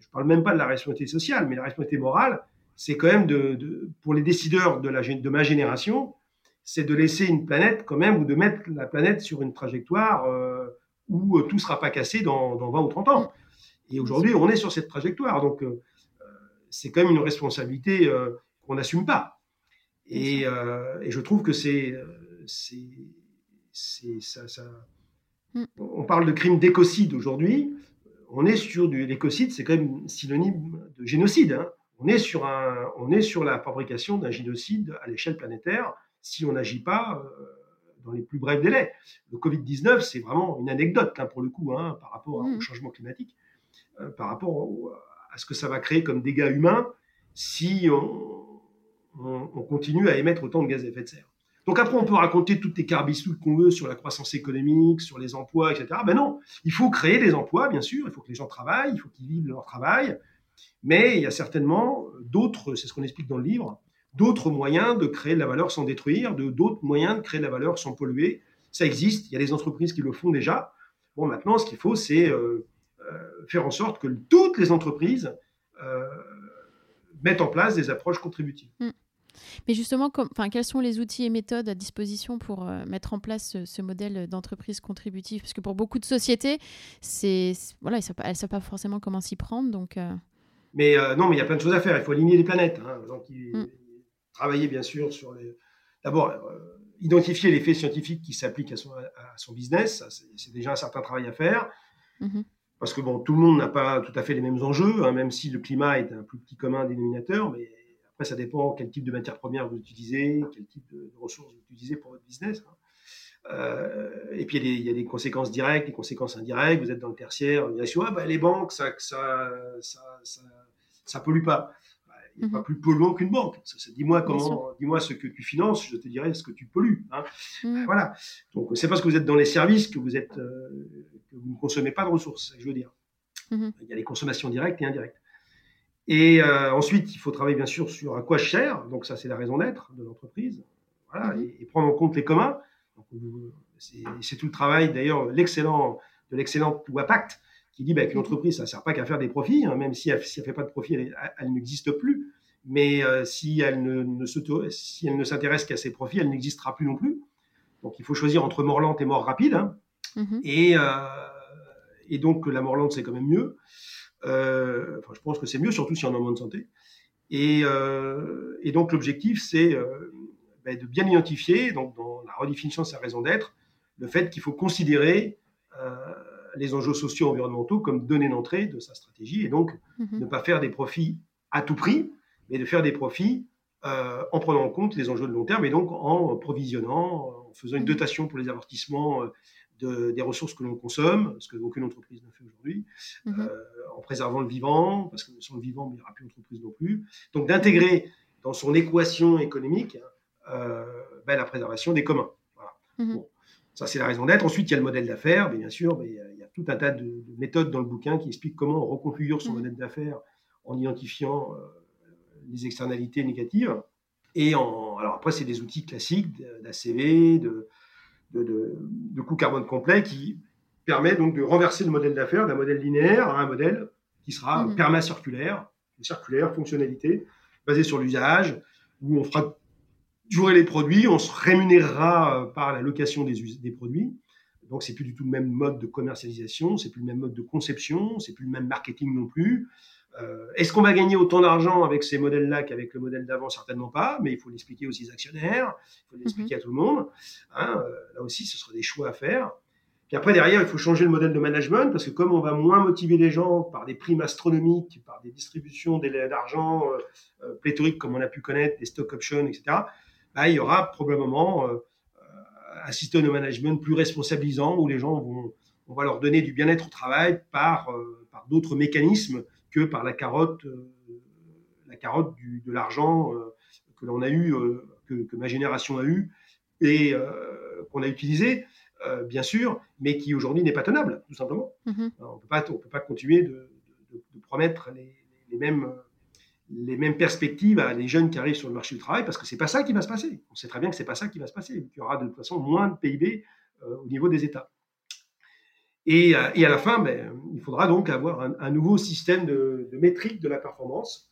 je parle même pas de la responsabilité sociale, mais la responsabilité morale, c'est quand même de, de, pour les décideurs de, la, de ma génération, c'est de laisser une planète quand même, ou de mettre la planète sur une trajectoire euh, où tout ne sera pas cassé dans, 20 ou 30 ans. Et aujourd'hui, on est sur cette trajectoire. Donc, euh, c'est quand même une responsabilité qu'on n'assume pas. Et, je trouve que c'est. Ça, ça, mm. On parle de crime d'écocide aujourd'hui. On est sur du. L'écocide, c'est quand même synonyme de génocide. Hein. On, est sur un, on est sur la fabrication d'un génocide à l'échelle planétaire si on n'agit pas euh, dans les plus brefs délais. Le Covid-19, c'est vraiment une anecdote hein, pour le coup hein, par rapport au mmh. changement climatique, euh, par rapport à ce que ça va créer comme dégâts humains si on, continue à émettre autant de gaz à effet de serre. Donc après, on peut raconter toutes les carbisoules qu'on veut sur la croissance économique, sur les emplois, etc. Ben non, il faut créer des emplois, bien sûr, il faut que les gens travaillent, il faut qu'ils vivent leur travail, mais il y a certainement d'autres, c'est ce qu'on explique dans le livre, d'autres moyens de créer de la valeur sans détruire, d'autres moyens de créer de la valeur sans polluer. Ça existe, il y a des entreprises qui le font déjà. Bon, maintenant, ce qu'il faut, c'est euh, faire en sorte que toutes les entreprises euh, mettent en place des approches contributives. Mm. Mais justement, comme, quels sont les outils et méthodes à disposition pour mettre en place ce, modèle d'entreprise contributive? Parce que pour beaucoup de sociétés, c'est voilà, elles ne savent pas forcément comment s'y prendre. Donc, Mais non, mais il y a plein de choses à faire. Il faut aligner les planètes. Hein. Donc, mm travailler bien sûr sur les. D'abord, euh, identifier les faits scientifiques qui s'appliquent à son, à son business, c'est déjà un certain travail à faire. Mhm. Parce que bon, tout le monde n'a pas tout à fait les mêmes enjeux, hein, même si le climat est un plus petit commun dénominateur, mais après, ça dépend quel type de matière première vous utilisez, quel type de, ressources vous utilisez pour votre business. Hein. Euh, et puis, il y, a des, conséquences directes, des conséquences indirectes. Vous êtes dans le tertiaire, on dit, ah, bah, les banques, ça, ça, ça, ça, ça pollue pas pas mhm. plus polluant qu'une banque. Dis-moi comment, dis-moi ce que tu finances, je te dirai ce que tu pollues. Hein. Mhm. Voilà. Donc c'est parce que vous êtes dans les services que vous êtes, euh, que vous ne consommez pas de ressources. je veux dire. Mhm. Il y a les consommations directes et indirectes. Et euh, ensuite, il faut travailler bien sûr sur à quoi je sers. Donc ça, c'est la raison d'être de l'entreprise. Voilà, et, prendre en compte les communs. C'est tout le travail d'ailleurs l'excellent de l'excellent loi Pacte qui dit bah, qu'une entreprise, ça ne sert pas qu'à faire des profits, hein, même si elle ne fait pas de profit, elle, n'existe plus. Mais euh, si elle ne, si elle ne s'intéresse qu'à ses profits, elle n'existera plus non plus. Donc il faut choisir entre mort lente et mort rapide. Hein. Mm-hmm. et, euh, et, donc la mort lente, c'est quand même mieux. Euh, enfin, je pense que c'est mieux, surtout si on est en bonne santé. Et, et donc l'objectif, c'est bah, de bien identifier, donc dans la redéfinition de sa raison d'être, le fait qu'il faut considérer les enjeux sociaux environnementaux comme données d'entrée de sa stratégie et donc mhm. ne pas faire des profits à tout prix, mais de faire des profits euh, en prenant en compte les enjeux de long terme et donc en provisionnant, en faisant une mhm. dotation pour les amortissements euh, de, des ressources que l'on consomme, ce que aucune entreprise ne fait aujourd'hui, mhm. euh, en préservant le vivant, parce que sans le vivant, il n'y aura plus d'entreprise non plus. Donc d'intégrer dans son équation économique ben, la préservation des communs. Voilà. Ça, c'est la raison d'être. Ensuite, il y a le modèle d'affaires. Bien sûr, tout un tas de, méthodes dans le bouquin qui expliquent comment on reconfigure son mmh. modèle d'affaires en identifiant euh, les externalités négatives. Et en, alors après, c'est des outils classiques d'ACV, de, de, de, coût carbone complet qui permet donc de renverser le modèle d'affaires d'un modèle linéaire à un modèle qui sera mmh. permacirculaire, circulaire, fonctionnalité, basée sur l'usage, où on fera durer les produits, on se rémunérera euh, par la location des, des produits. Donc, c'est plus du tout le même mode de commercialisation, c'est plus le même mode de conception, c'est plus le même marketing non plus. Euh, est-ce qu'on va gagner autant d'argent avec ces modèles-là qu'avec le modèle d'avant? Certainement pas, mais il faut l'expliquer aux actionnaires, il faut l'expliquer mhm. à tout le monde. Hein, euh, là aussi, ce sera des choix à faire. Puis après, derrière, il faut changer le modèle de management parce que comme on va moins motiver les gens par des primes astronomiques, par des distributions d'argent euh, pléthoriques comme on a pu connaître, des stock options, etc., bah, il y aura probablement un système de management plus responsabilisant où les gens vont, on va leur donner du bien-être au travail par, par d'autres mécanismes que par la carotte, euh, la carotte de l'argent euh, que l'on a eu, euh, que, ma génération a eu et qu'on a utilisé, bien sûr, mais qui aujourd'hui n'est pas tenable, tout simplement. Mm-hmm. on ne peut pas continuer de, promettre les, mêmes les mêmes perspectives à des jeunes qui arrivent sur le marché du travail parce que c'est pas ça qui va se passer. On sait très bien que c'est pas ça qui va se passer. Il y aura de toute façon moins de PIB au niveau des États. Et, euh, et, à la fin, ben, il faudra donc avoir un, nouveau système de, de, métrique de la performance.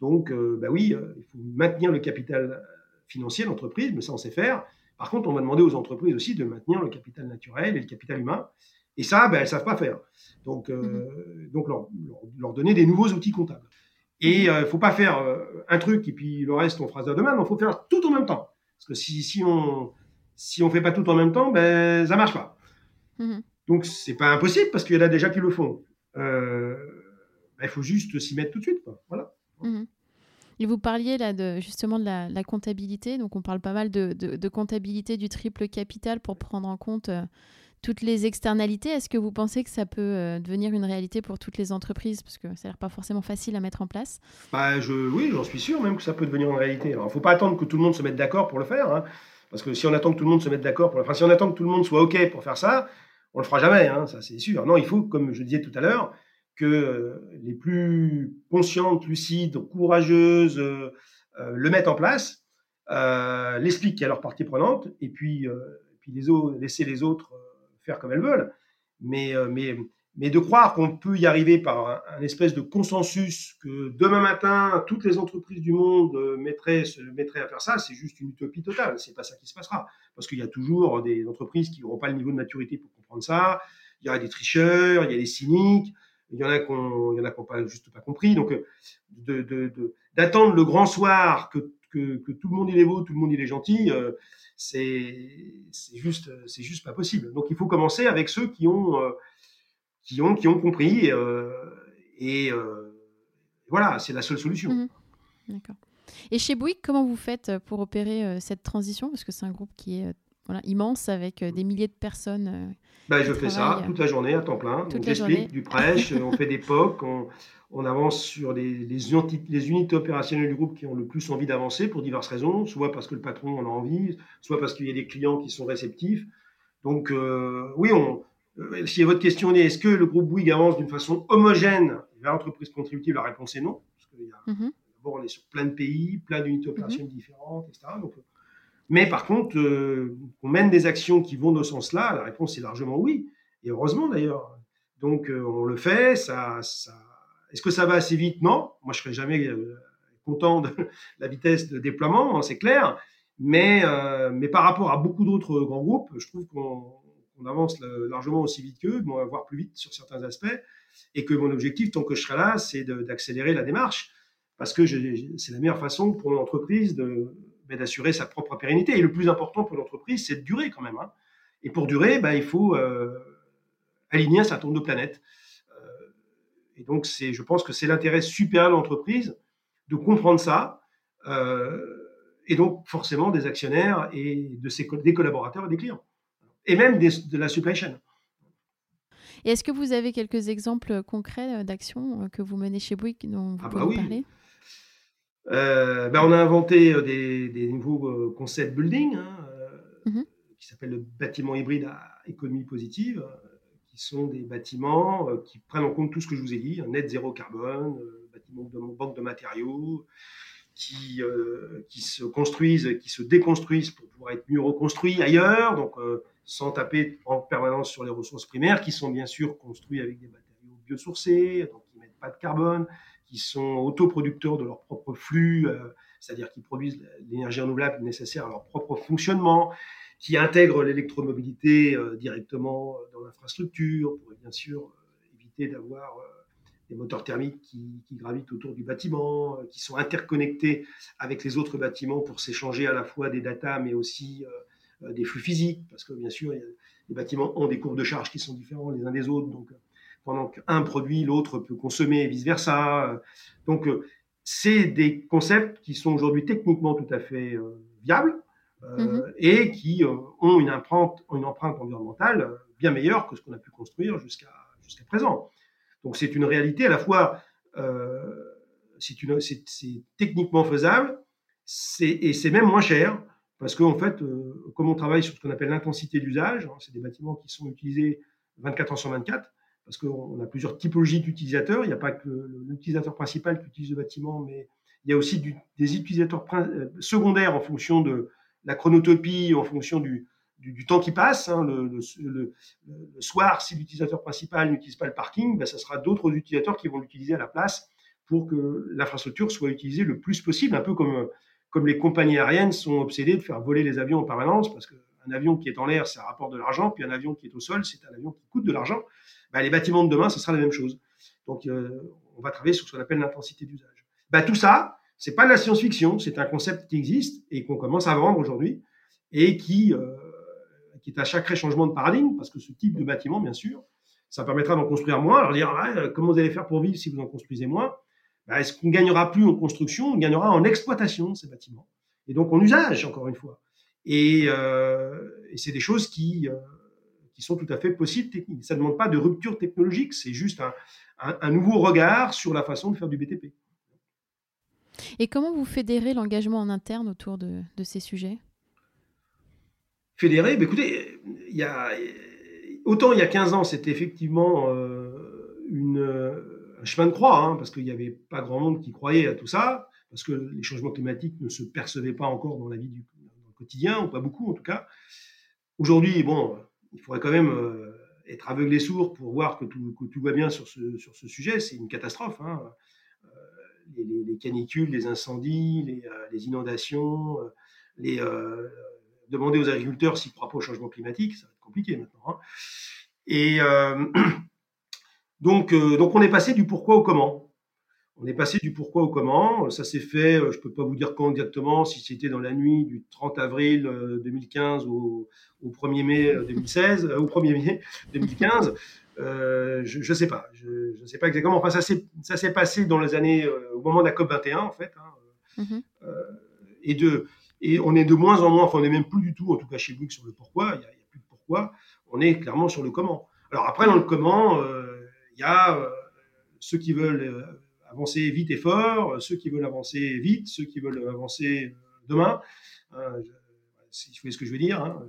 Donc, euh, ben oui, euh, il faut maintenir le capital financier de l'entreprise, mais ça, on sait faire. Par contre, on va demander aux entreprises aussi de maintenir le capital naturel et le capital humain. Et ça, ben, elles ne savent pas faire. Donc, mmh. donc leur, leur, donner des nouveaux outils comptables. Et il ne faut pas faire un truc et puis le reste, on fera ça demain, mais il faut faire tout en même temps. Parce que si, si on si on fait pas tout en même temps, ben, ça marche pas. Mmh. Donc, c'est pas impossible parce qu'il y en a déjà qui le font. Euh, bah, il faut juste s'y mettre tout de suite. Voilà. Mhm. Et vous parliez là de, justement de la, comptabilité. Donc, on parle pas mal de, comptabilité du triple capital pour prendre en compte euh, toutes les externalités. Est-ce que vous pensez que ça peut euh, devenir une réalité pour toutes les entreprises? Parce que ça n'a l'air pas forcément facile à mettre en place. Bah, je, oui, j'en suis sûr même que ça peut devenir une réalité. Il ne faut pas attendre que tout le monde se mette d'accord pour le faire. Hein. parce que si on attend que tout le monde se mette d'accord pour enfin, si on attend que tout le monde soit OK pour faire ça, on le fera jamais, hein, ça c'est sûr. Non, il faut, comme je disais tout à l'heure, que euh, les plus conscientes, lucides, courageuses euh, le mettent en place, l'expliquent à leur partie prenante, et puis, puis les autres, laisser les autres comme elles veulent. Mais, mais mais de croire qu'on peut y arriver par un, espèce de consensus que demain matin, toutes les entreprises du monde euh, mettraient, se mettraient à faire ça, c'est juste une utopie totale. C'est pas ça qui se passera. Parce qu'il y a toujours des entreprises qui n'auront pas le niveau de maturité pour comprendre ça. Il y aura des tricheurs, il y a des cyniques, il y en a qui n'ont pas, juste pas compris. Donc, d'attendre le grand soir que, que, tout le monde il est beau, tout le monde il est gentil, euh, c'est juste, c'est juste pas possible. Donc, il faut commencer avec ceux qui ont euh, qui ont, qui ont compris. Euh, et voilà, c'est la seule solution. Mhm. D'accord. Et chez Bouygues, comment vous faites pour opérer cette transition? Parce que c'est un groupe qui est voilà, immense avec des milliers de personnes. Ben, je fais ça toute la journée à temps plein. J'explique du prêche, on fait des POC, on, on avance sur les, les, les, unités opérationnelles du groupe qui ont le plus envie d'avancer pour diverses raisons, soit parce que le patron en a envie, soit parce qu'il y a des clients qui sont réceptifs. Donc oui, on, euh, si votre question est est-ce que le groupe Bouygues avance d'une façon homogène vers l'entreprise contributive, la réponse est non. Parce que mhm. d'abord, on est sur plein de pays, plein d'unités opérationnelles mhm. différentes, etc. Euh, mais par contre, euh, on mène des actions qui vont dans ce sens-là, la réponse est largement oui. Et heureusement d'ailleurs. Donc on le fait. Ça. Est-ce que ça va assez vite? Non. Moi, je serai jamais content de la vitesse de déploiement, hein, c'est clair. Mais, par rapport à beaucoup d'autres grands groupes, je trouve qu'on on avance largement aussi vite qu'eux, voire plus vite sur certains aspects, et que mon objectif, tant que je serai là, c'est d'accélérer la démarche, parce que c'est la meilleure façon pour une entreprise ben, d'assurer sa propre pérennité. Et le plus important pour l'entreprise, c'est de durer quand même. Hein. Et pour durer, ben, il faut euh, aligner un certain nombre de planètes. Euh, et donc, je pense que c'est l'intérêt supérieur de l'entreprise de comprendre ça. Euh, et donc, forcément, des actionnaires et de ses, des collaborateurs et des clients et même de la supply chain. Et est-ce que vous avez quelques exemples concrets d'actions que vous menez chez Bouygues dont vous ah pouvez bah oui. parler? Euh, ben on a inventé des, nouveaux concepts building hein, mhm. qui s'appellent le bâtiment hybride à économie positive, qui sont des bâtiments qui prennent en compte tout ce que je vous ai dit, net zéro carbone, bâtiment de banque de matériaux, qui, qui se construisent, qui se déconstruisent pour pouvoir être mieux reconstruits ailleurs. Donc sans taper en permanence sur les ressources primaires, qui sont bien sûr construits avec des matériaux biosourcés, donc qui n'émettent pas de carbone, qui sont autoproducteurs de leur propre flux, c'est-à-dire qui produisent l'énergie renouvelable nécessaire à leur propre fonctionnement, qui intègrent l'électromobilité directement dans l'infrastructure pour bien sûr éviter d'avoir des moteurs thermiques qui, gravitent autour du bâtiment, qui sont interconnectés avec les autres bâtiments pour s'échanger à la fois des data, mais aussi des flux physiques, parce que bien sûr, les bâtiments ont des courbes de charge qui sont différents les uns des autres. Donc, pendant qu'un produit, l'autre peut consommer et vice-versa. Donc, c'est des concepts qui sont aujourd'hui techniquement tout à fait euh, viables euh, mhm. et qui euh, ont une empreinte, une empreinte environnementale bien meilleure que ce qu'on a pu construire jusqu'à jusqu'à présent. Donc, c'est une réalité à la fois, c'est techniquement faisable et c'est même moins cher parce qu'en fait, comme on travaille sur ce qu'on appelle l'intensité d'usage, hein, c'est des bâtiments qui sont utilisés 24 heures sur 24, parce qu'on a plusieurs typologies d'utilisateurs. Il n'y a pas que l'utilisateur principal qui utilise le bâtiment, mais il y a aussi des utilisateurs euh, secondaires en fonction de la chronotopie, en fonction du, temps qui passe. Hein. Le, soir, si l'utilisateur principal n'utilise pas le parking, ben, ça sera d'autres utilisateurs qui vont l'utiliser à la place pour que l'infrastructure soit utilisée le plus possible, un peu comme, comme les compagnies aériennes sont obsédées de faire voler les avions en permanence, parce qu'un avion qui est en l'air, ça rapporte de l'argent, puis un avion qui est au sol, c'est un avion qui coûte de l'argent. Bah, les bâtiments de demain, ce sera la même chose. Donc, euh, on va travailler sur ce qu'on appelle l'intensité d'usage. Bah, tout ça, c'est pas de la science-fiction, c'est un concept qui existe et qu'on commence à vendre aujourd'hui et qui, euh, qui est à chaque changement de paradigme, parce que ce type de bâtiment, bien sûr, ça permettra d'en construire moins. Alors dire, ah, comment vous allez faire pour vivre si vous en construisez moins? Bah, Est-ce qu'on gagnera plus en construction? On gagnera en exploitation de ces bâtiments. Et donc en usage, encore une fois. Et, euh, et c'est des choses qui, qui sont tout à fait possibles techniques. Ça ne demande pas de rupture technologique, c'est juste un, nouveau regard sur la façon de faire du BTP. Et comment vous fédérez l'engagement en interne autour de, ces sujets? Fédérer, bah, écoutez, il y a, autant il y a 15 ans, c'était effectivement euh, une, un chemin de croix, hein, parce qu'il n'y avait pas grand monde qui croyait à tout ça, parce que les changements climatiques ne se percevaient pas encore dans la vie du quotidien, ou pas beaucoup en tout cas. Aujourd'hui, bon, il faudrait quand même euh, être aveugle et sourd pour voir que tout, tout va bien sur ce, sur ce sujet. C'est une catastrophe. Hein. Euh, les, canicules, les incendies, les, euh, inondations, les, demander aux agriculteurs s'ils croient pas au changement climatique, ça va être compliqué maintenant. Hein. Et donc, donc, on est passé du pourquoi au comment. On est passé du pourquoi au comment. Ça s'est fait, euh, je ne peux pas vous dire quand exactement, si c'était dans la nuit du 30 avril 2015 euh, au, 1er mai 2016, euh, au 1er mai 2015. je ne sais pas. Je ne sais pas exactement. Enfin, ça s'est passé dans les années, au moment de la COP 21, en fait. Hein. Mm-hmm. et, de, et on est de moins en moins, enfin, on n'est même plus du tout, en tout cas chez Bouygues, sur le pourquoi. Il n'y a, plus de pourquoi. On est clairement sur le comment. Alors après, dans le comment, il y a ceux qui veulent avancer vite et fort, euh, ceux qui veulent avancer vite, ceux qui veulent avancer euh, demain. Euh, si vous voyez ce que je veux dire, hein,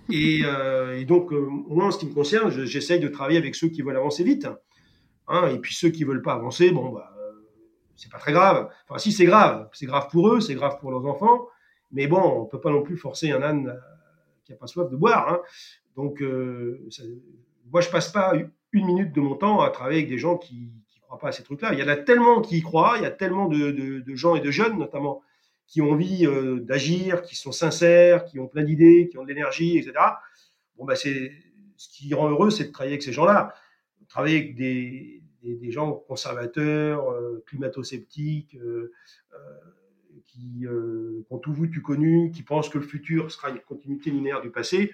et, et, donc, moi, en ce qui me concerne, j'essaye de travailler avec ceux qui veulent avancer vite. Hein, et puis ceux qui veulent pas avancer, bon, bah, c'est pas très grave. Enfin, si c'est grave, c'est grave pour eux, c'est grave pour leurs enfants. Mais bon, on peut pas non plus forcer un âne qui a pas soif de boire. Hein. Donc, moi, je passe pas une minute de mon temps à travailler avec des gens qui, pas à ces trucs-là. Il y en a tellement qui y croient, il y a tellement de, gens et de jeunes notamment qui ont envie euh, d'agir, qui sont sincères, qui ont plein d'idées, qui ont de l'énergie, etc. Bon, bah, c'est ce qui rend heureux, c'est de travailler avec ces gens-là. Travailler avec des, gens conservateurs, euh, climato-sceptiques, euh, qui, ont tout vu, tout connu, qui pensent que le futur sera une continuité linéaire du passé.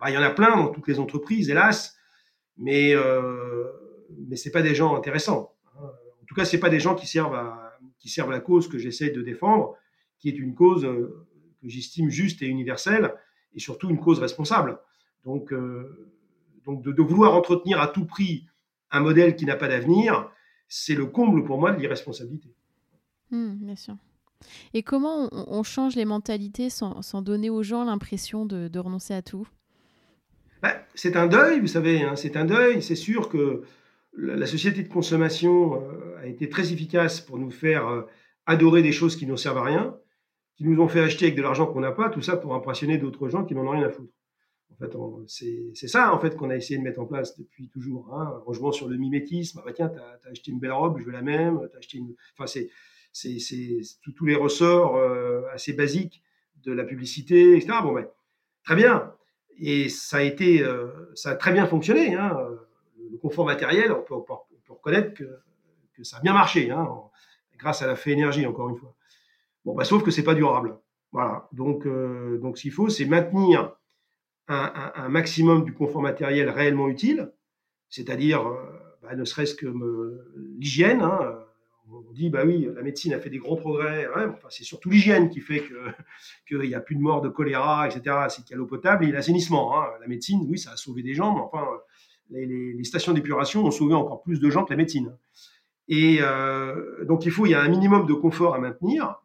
Bah, il y en a plein dans toutes les entreprises, hélas. Mais mais c'est pas des gens intéressants. Hein. En tout cas, c'est pas des gens qui servent à, qui servent la cause que j'essaie de défendre, qui est une cause euh, que j'estime juste et universelle, et surtout une cause responsable. Donc, euh, donc de, vouloir entretenir à tout prix un modèle qui n'a pas d'avenir, c'est le comble pour moi de l'irresponsabilité. Mmh, bien sûr. Et comment on, change les mentalités sans, sans donner aux gens l'impression de, de, renoncer à tout? Bah, C'est un deuil, vous savez, hein, c'est un deuil. C'est sûr que la société de consommation euh, a été très efficace pour nous faire euh, adorer des choses qui ne servent à rien, qui nous ont fait acheter avec de l'argent qu'on n'a pas, tout ça pour impressionner d'autres gens qui n'en ont rien à foutre. fait, c'est ça en fait qu'on a essayé de mettre en place depuis toujours. Hein. Rangement sur le mimétisme. Ah bah tiens, t'as as acheté une belle robe, je veux la même. As acheté une... Enfin, c'est tous les ressorts euh, assez basiques de la publicité, etc. Bon, ben, très bien. Et ça a été, euh, ça a très bien fonctionné. Hein. Confort matériel, on peut, on peut reconnaître que, ça a bien marché, hein, grâce à la fait énergie, encore une fois. Bon, bah, sauf que c'est pas durable. Voilà. Donc, euh, donc ce qu'il faut, c'est maintenir un, maximum du confort matériel réellement utile, c'est-à-dire, euh, bah, ne serait-ce que l'hygiène. Hein, on dit, bah oui, la médecine a fait des grands progrès. enfin, c'est surtout l'hygiène qui fait qu'il n'y a plus de morts de choléra, etc. C'est qu'il y a l'eau potable et l'assainissement. Hein. La médecine, oui, ça a sauvé des gens, mais enfin, les, stations d'épuration ont sauvé encore plus de gens que la médecine. Et euh, donc, il faut, il y a un minimum de confort à maintenir.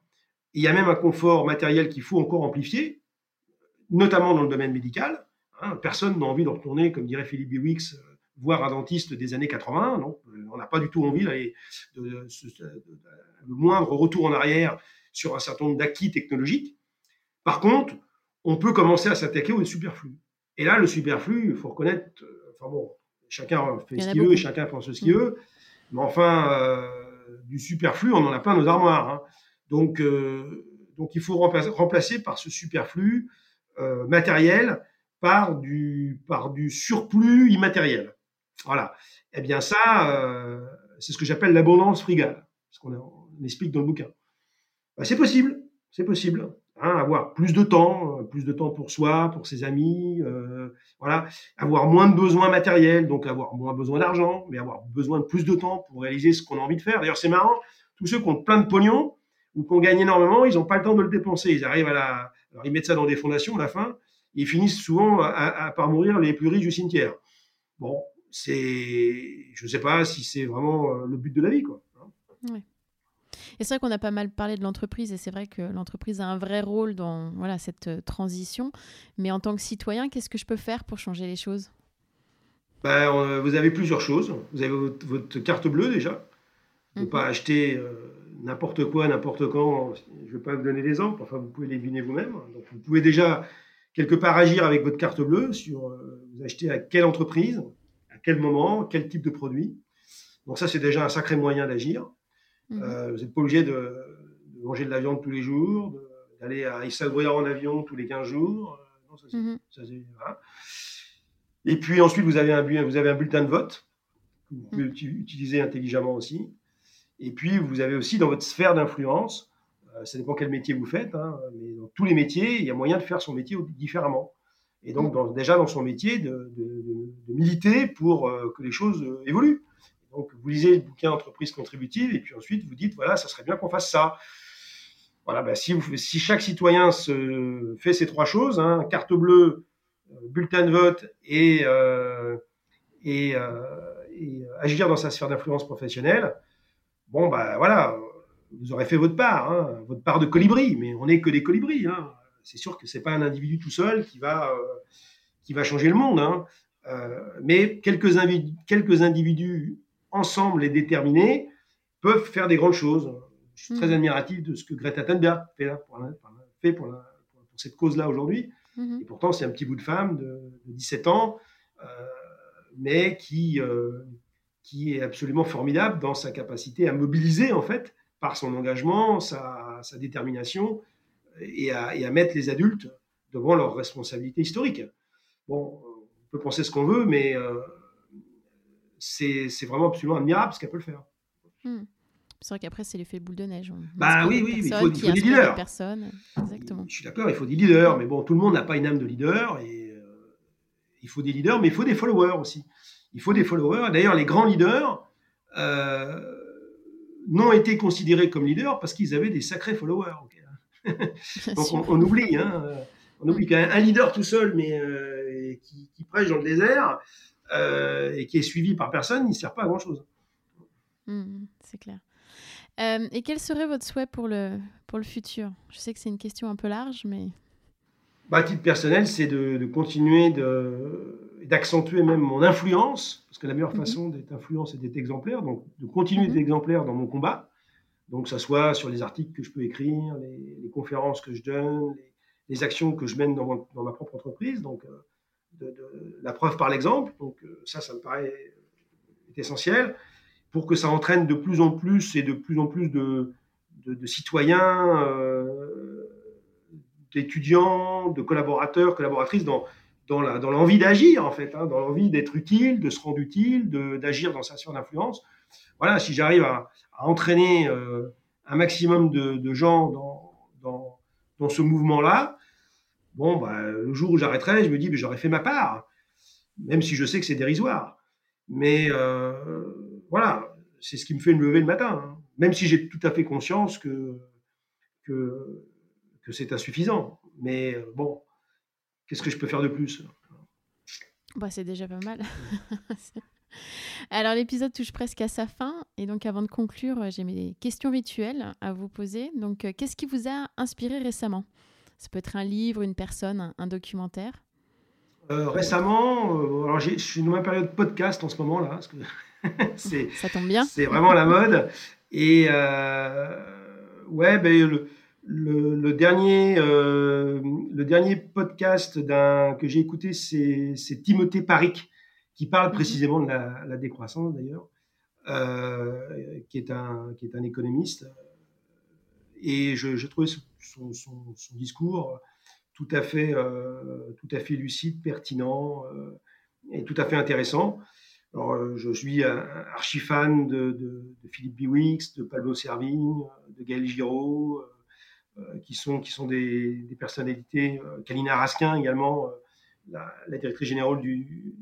Il y a même un confort matériel qu'il faut encore amplifier, notamment dans le domaine médical. Hein. personne n'a envie de retourner, comme dirait Philippe Biwix, euh, voir un dentiste des années 80. Non, on n'a pas du tout envie de, le moindre retour en arrière sur un certain nombre d'acquis technologiques. Par contre, on peut commencer à s'attaquer au superflu. Et là, le superflu, il faut reconnaître, euh, enfin bon, chacun fait ce qu'il veut et chacun pense ce qu'il mm. veut, mais enfin, euh, du superflu, on en a plein nos armoires. Hein. Donc, euh, donc, il faut remplacer, par ce superflu matériel par du, par du surplus immatériel. Voilà. Eh bien, ça, euh, c'est ce que j'appelle l'abondance frugale, ce qu'on explique dans le bouquin. Bah, c'est possible, c'est possible. Hein, avoir plus de temps, euh, plus de temps pour soi, pour ses amis, euh, voilà, avoir moins de besoins matériels, donc avoir moins besoin d'argent, mais avoir besoin de plus de temps pour réaliser ce qu'on a envie de faire. D'ailleurs, c'est marrant, tous ceux qui ont plein de pognon ou qui ont gagné énormément, ils n'ont pas le temps de le dépenser. Ils arrivent à la, alors ils mettent ça dans des fondations à la fin, et ils finissent souvent à, par mourir les plus riches du cimetière. Bon, c'est, je ne sais pas si c'est vraiment euh, le but de la vie, quoi. Hein. Et c'est vrai qu'on a pas mal parlé de l'entreprise et c'est vrai que l'entreprise a un vrai rôle dans voilà cette euh, transition. Mais en tant que citoyen, qu'est-ce que je peux faire pour changer les choses? Ben, Vous avez plusieurs choses. Vous avez votre, carte bleue déjà. Vous ne mmh. pas acheter euh, n'importe quoi, n'importe quand. Je ne vais pas vous donner l'exemple, enfin vous pouvez les deviner vous-même. Donc vous pouvez déjà quelque part agir avec votre carte bleue sur vous achetez à quelle entreprise, quel moment, quel type de produit. Donc ça, c'est déjà un sacré moyen d'agir. Mhm. Euh, vous n'êtes pas obligé de, manger de la viande tous les jours, d'aller à Issa-Bruyère en avion tous les 15 jours. Euh, mhm. Et puis ensuite, vous avez, un, vous avez un bulletin de vote que vous pouvez mhm. utiliser intelligemment aussi. Et puis, vous avez aussi dans votre sphère d'influence, euh, ça dépend quel métier vous faites, hein, mais dans tous les métiers, il y a moyen de faire son métier différemment et donc déjà dans son métier de, militer pour que les choses évoluent. Donc vous lisez le bouquin Entreprise contributive et puis ensuite vous dites voilà, ça serait bien qu'on fasse ça. Voilà, bah, si, si, chaque citoyen se fait ces trois choses, hein, carte bleue, euh, bulletin de vote et, et, agir dans sa sphère d'influence professionnelle, bon, bah voilà, vous aurez fait votre part, hein, votre part de colibri, mais on n'est que des colibris. Hein c'est sûr que c'est pas un individu tout seul qui va, euh, qui va changer le monde. Euh, mais quelques, quelques individus ensemble et déterminés peuvent faire des grandes choses. Je suis très mm. admiratif de ce que Greta Thunberg fait, pour, fait pour, cette cause-là aujourd'hui. Mm-hmm. Et pourtant, c'est un petit bout de femme de, 17 ans, euh, mais qui, qui est absolument formidable dans sa capacité à mobiliser, en fait, par son engagement, sa, sa détermination, et à, mettre les adultes devant leurs responsabilités historiques. Bon, on peut penser ce qu'on veut, mais euh, c'est vraiment absolument admirable ce qu'elle peut le faire. Hmm. C'est vrai qu'après, c'est l'effet boule de neige. bah oui, oui, il faut, il faut des leaders. Exactement. Je suis d'accord, il faut des leaders, mais bon, tout le monde n'a pas une âme de leader, et euh, il faut des leaders, mais il faut des followers aussi. Il faut des followers. D'ailleurs, les grands leaders euh, n'ont été considérés comme leaders parce qu'ils avaient des sacrés followers. Donc on, oublie, hein, on oublie qu'un leader tout seul, mais euh, qui, prêche dans le désert euh, et qui est suivi par personne, il ne sert pas à grand chose. Mmh, c'est clair. Euh, et quel serait votre souhait pour le, pour le futur? Je sais que c'est une question un peu large, mais... Bah, à titre personnel, c'est de, continuer d'accentuer même mon influence, parce que la meilleure mmh. façon d'être influence, c'est d'être exemplaire, donc de continuer mmh. d'être exemplaire dans mon combat, donc, ça soit sur les articles que je peux écrire, les, conférences que je donne, les, actions que je mène dans, ma propre entreprise. Donc, euh, la preuve par l'exemple. Donc ça, ça me paraît essentiel pour que ça entraîne de plus en plus et de plus en plus de, de, citoyens, euh, d'étudiants, de collaborateurs, collaboratrices dans, dans l'envie d'agir, en fait, hein, dans l'envie d'être utile, de se rendre utile, d'agir dans sa sphère d'influence. Voilà, si j'arrive à, entraîner euh, un maximum de, gens dans, dans ce mouvement-là, bon, bah, le jour où j'arrêterai, je me dis, j'aurais fait ma part, même si je sais que c'est dérisoire. Mais euh, voilà, c'est ce qui me fait me lever le matin, hein. même si j'ai tout à fait conscience que c'est insuffisant. Mais euh, bon, qu'est-ce que je peux faire de plus? Bah, C'est déjà pas mal. Alors l'épisode touche presque à sa fin et donc avant de conclure, j'ai mes questions rituelles à vous poser. Donc euh, qu'est-ce qui vous a inspiré récemment? Ça peut être un livre, une personne, un, documentaire euh, Récemment, alors je suis dans ma période podcast en ce moment là, parce que ça tombe bien. C'est vraiment la mode. Et euh, ouais, ben, le, dernier, euh, le dernier podcast que j'ai écouté, c'est Timothée Paric, qui parle mhm. précisément de la, décroissance d'ailleurs, euh, qui, est un, qui est un économiste. Et je, trouvais son, son, discours tout à fait, tout à fait lucide, pertinent et tout à fait intéressant. Alors, euh, je suis un archi fan de, Philippe Biwix, de Pablo Servigne, de Gaël Giraud, euh, euh, qui sont, qui sont des, personnalités. Kalina Raskin également, la, directrice générale du,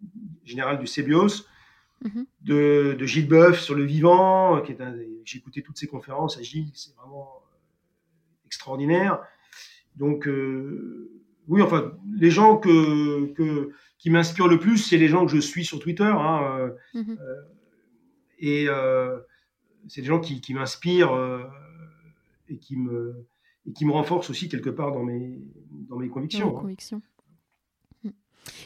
générale du CBIOS. Mhm. de, Gilles Boeuf sur le vivant, qui est j'ai écouté toutes ces conférences à Gilles, c'est vraiment extraordinaire. Donc, oui, enfin, les gens que, que, qui m'inspirent le plus, c'est les gens que je suis sur Twitter. Hein, euh, mhm. euh, et euh, c'est des gens qui, qui m'inspirent et, qui me, et qui me renforcent aussi quelque part dans mes, dans mes convictions. Hein.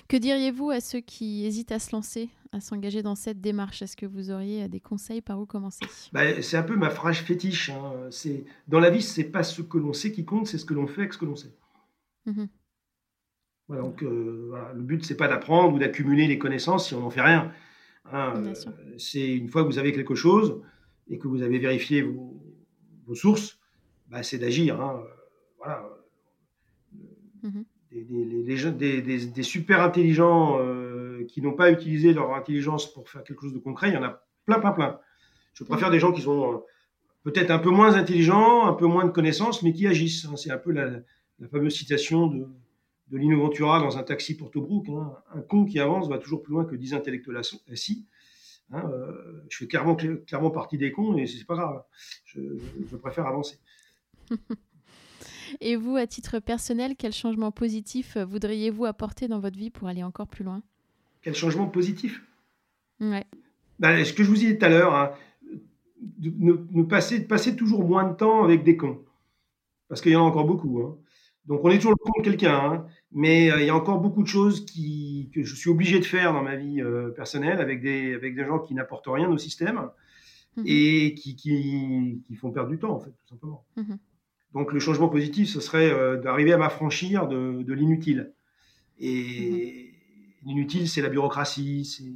Que diriez-vous à ceux qui hésitent à se lancer, à s'engager dans cette démarche? Est-ce que vous auriez des conseils par où commencer? Bah, C'est un peu ma phrase fétiche. Hein. C'est dans la vie, c'est pas ce que l'on sait qui compte, c'est ce que l'on fait avec ce que l'on sait. Mhm donc, euh, le but, c'est pas d'apprendre ou d'accumuler les connaissances si on n'en fait rien. Hein. c'est une fois que vous avez quelque chose et que vous avez vérifié vos, sources, bah, c'est d'agir. Hein. Voilà. Mmh des, des, super intelligents euh, qui n'ont pas utilisé leur intelligence pour faire quelque chose de concret, il y en a plein, plein, plein. Je préfère des gens qui sont euh, peut-être un peu moins intelligents, un peu moins de connaissances, mais qui agissent. Hein. C'est un peu la, la fameuse citation de, de Lino Ventura dans un taxi pour Tobruk. Hein. Un con qui avance va toujours plus loin que 10 intellectuels assis. Hein, euh, je fais clairement, clairement partie des cons et c'est pas grave. Je, préfère avancer. et vous, à titre personnel, quel changement positif voudriez-vous apporter dans votre vie pour aller encore plus loin? Quel changement positif? Ouais. Ben, ce que je vous disais tout à l'heure, hein, ne, passer, passer toujours moins de temps avec des cons. Parce qu'il y en a encore beaucoup. Hein. Donc on est toujours le con de quelqu'un, hein. mais euh, il y a encore beaucoup de choses qui, que je suis obligé de faire dans ma vie euh, personnelle avec des, avec des gens qui n'apportent rien au système mmh et qui, qui, qui, font perdre du temps, en fait, tout simplement. Mmh Donc le changement positif, ce serait euh, d'arriver à m'affranchir de, de l'inutile. Et mmh l'inutile, c'est la bureaucratie,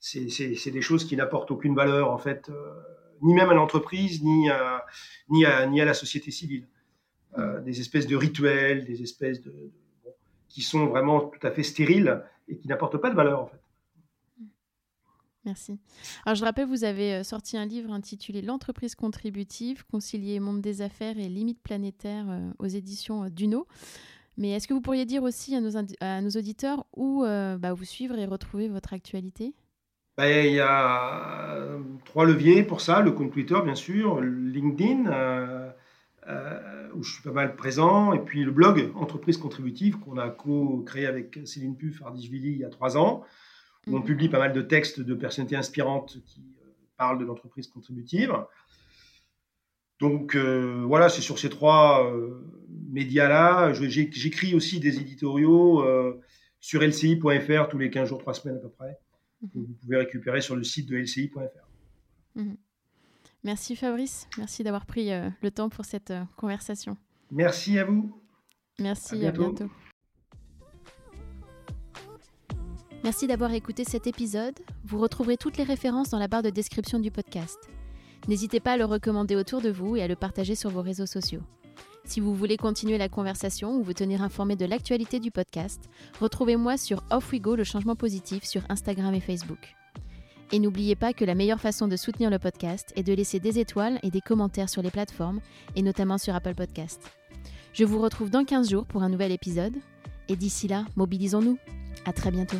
c'est des choses qui n'apportent aucune valeur, en fait, ni même à l'entreprise, ni à, ni, à, ni à la société civile. Euh, des espèces de rituels, des espèces de, qui sont vraiment tout à fait stériles et qui n'apportent pas de valeur en fait. Merci. Alors je rappelle, vous avez euh, sorti un livre intitulé L'entreprise contributive, concilier monde des affaires et limites planétaires euh, aux éditions Duno. Mais est-ce que vous pourriez dire aussi à nos, auditeurs où bah, vous suivre et retrouver votre actualité? Ben, Il y a trois leviers pour ça, le compte Twitter bien sûr, LinkedIn, euh, où je suis pas mal présent, et puis le blog Entreprise contributive qu'on a co-créé avec Céline Puff Ardishvili il y a trois ans, où on mhm. publie pas mal de textes de personnalités inspirantes qui euh, parlent de l'entreprise contributive. Donc euh, voilà, c'est sur ces trois médias-là. J'écris aussi des éditoriaux sur lci.fr tous les 15 jours, 3 semaines à peu près. Mhm. vous pouvez récupérer sur le site de lci.fr. Merci Fabrice, merci d'avoir pris euh, le temps pour cette euh, conversation. Merci à vous. Merci, à bientôt. Merci d'avoir écouté cet épisode. Vous retrouverez toutes les références dans la barre de description du podcast. N'hésitez pas à le recommander autour de vous et à le partager sur vos réseaux sociaux. Si vous voulez continuer la conversation ou vous tenir informé de l'actualité du podcast, retrouvez-moi sur Off We Go le changement positif sur Instagram et Facebook. Et n'oubliez pas que la meilleure façon de soutenir le podcast est de laisser des étoiles et des commentaires sur les plateformes, et notamment sur Apple Podcast. Je vous retrouve dans 15 jours pour un nouvel épisode, et d'ici là, mobilisons-nous. À très bientôt.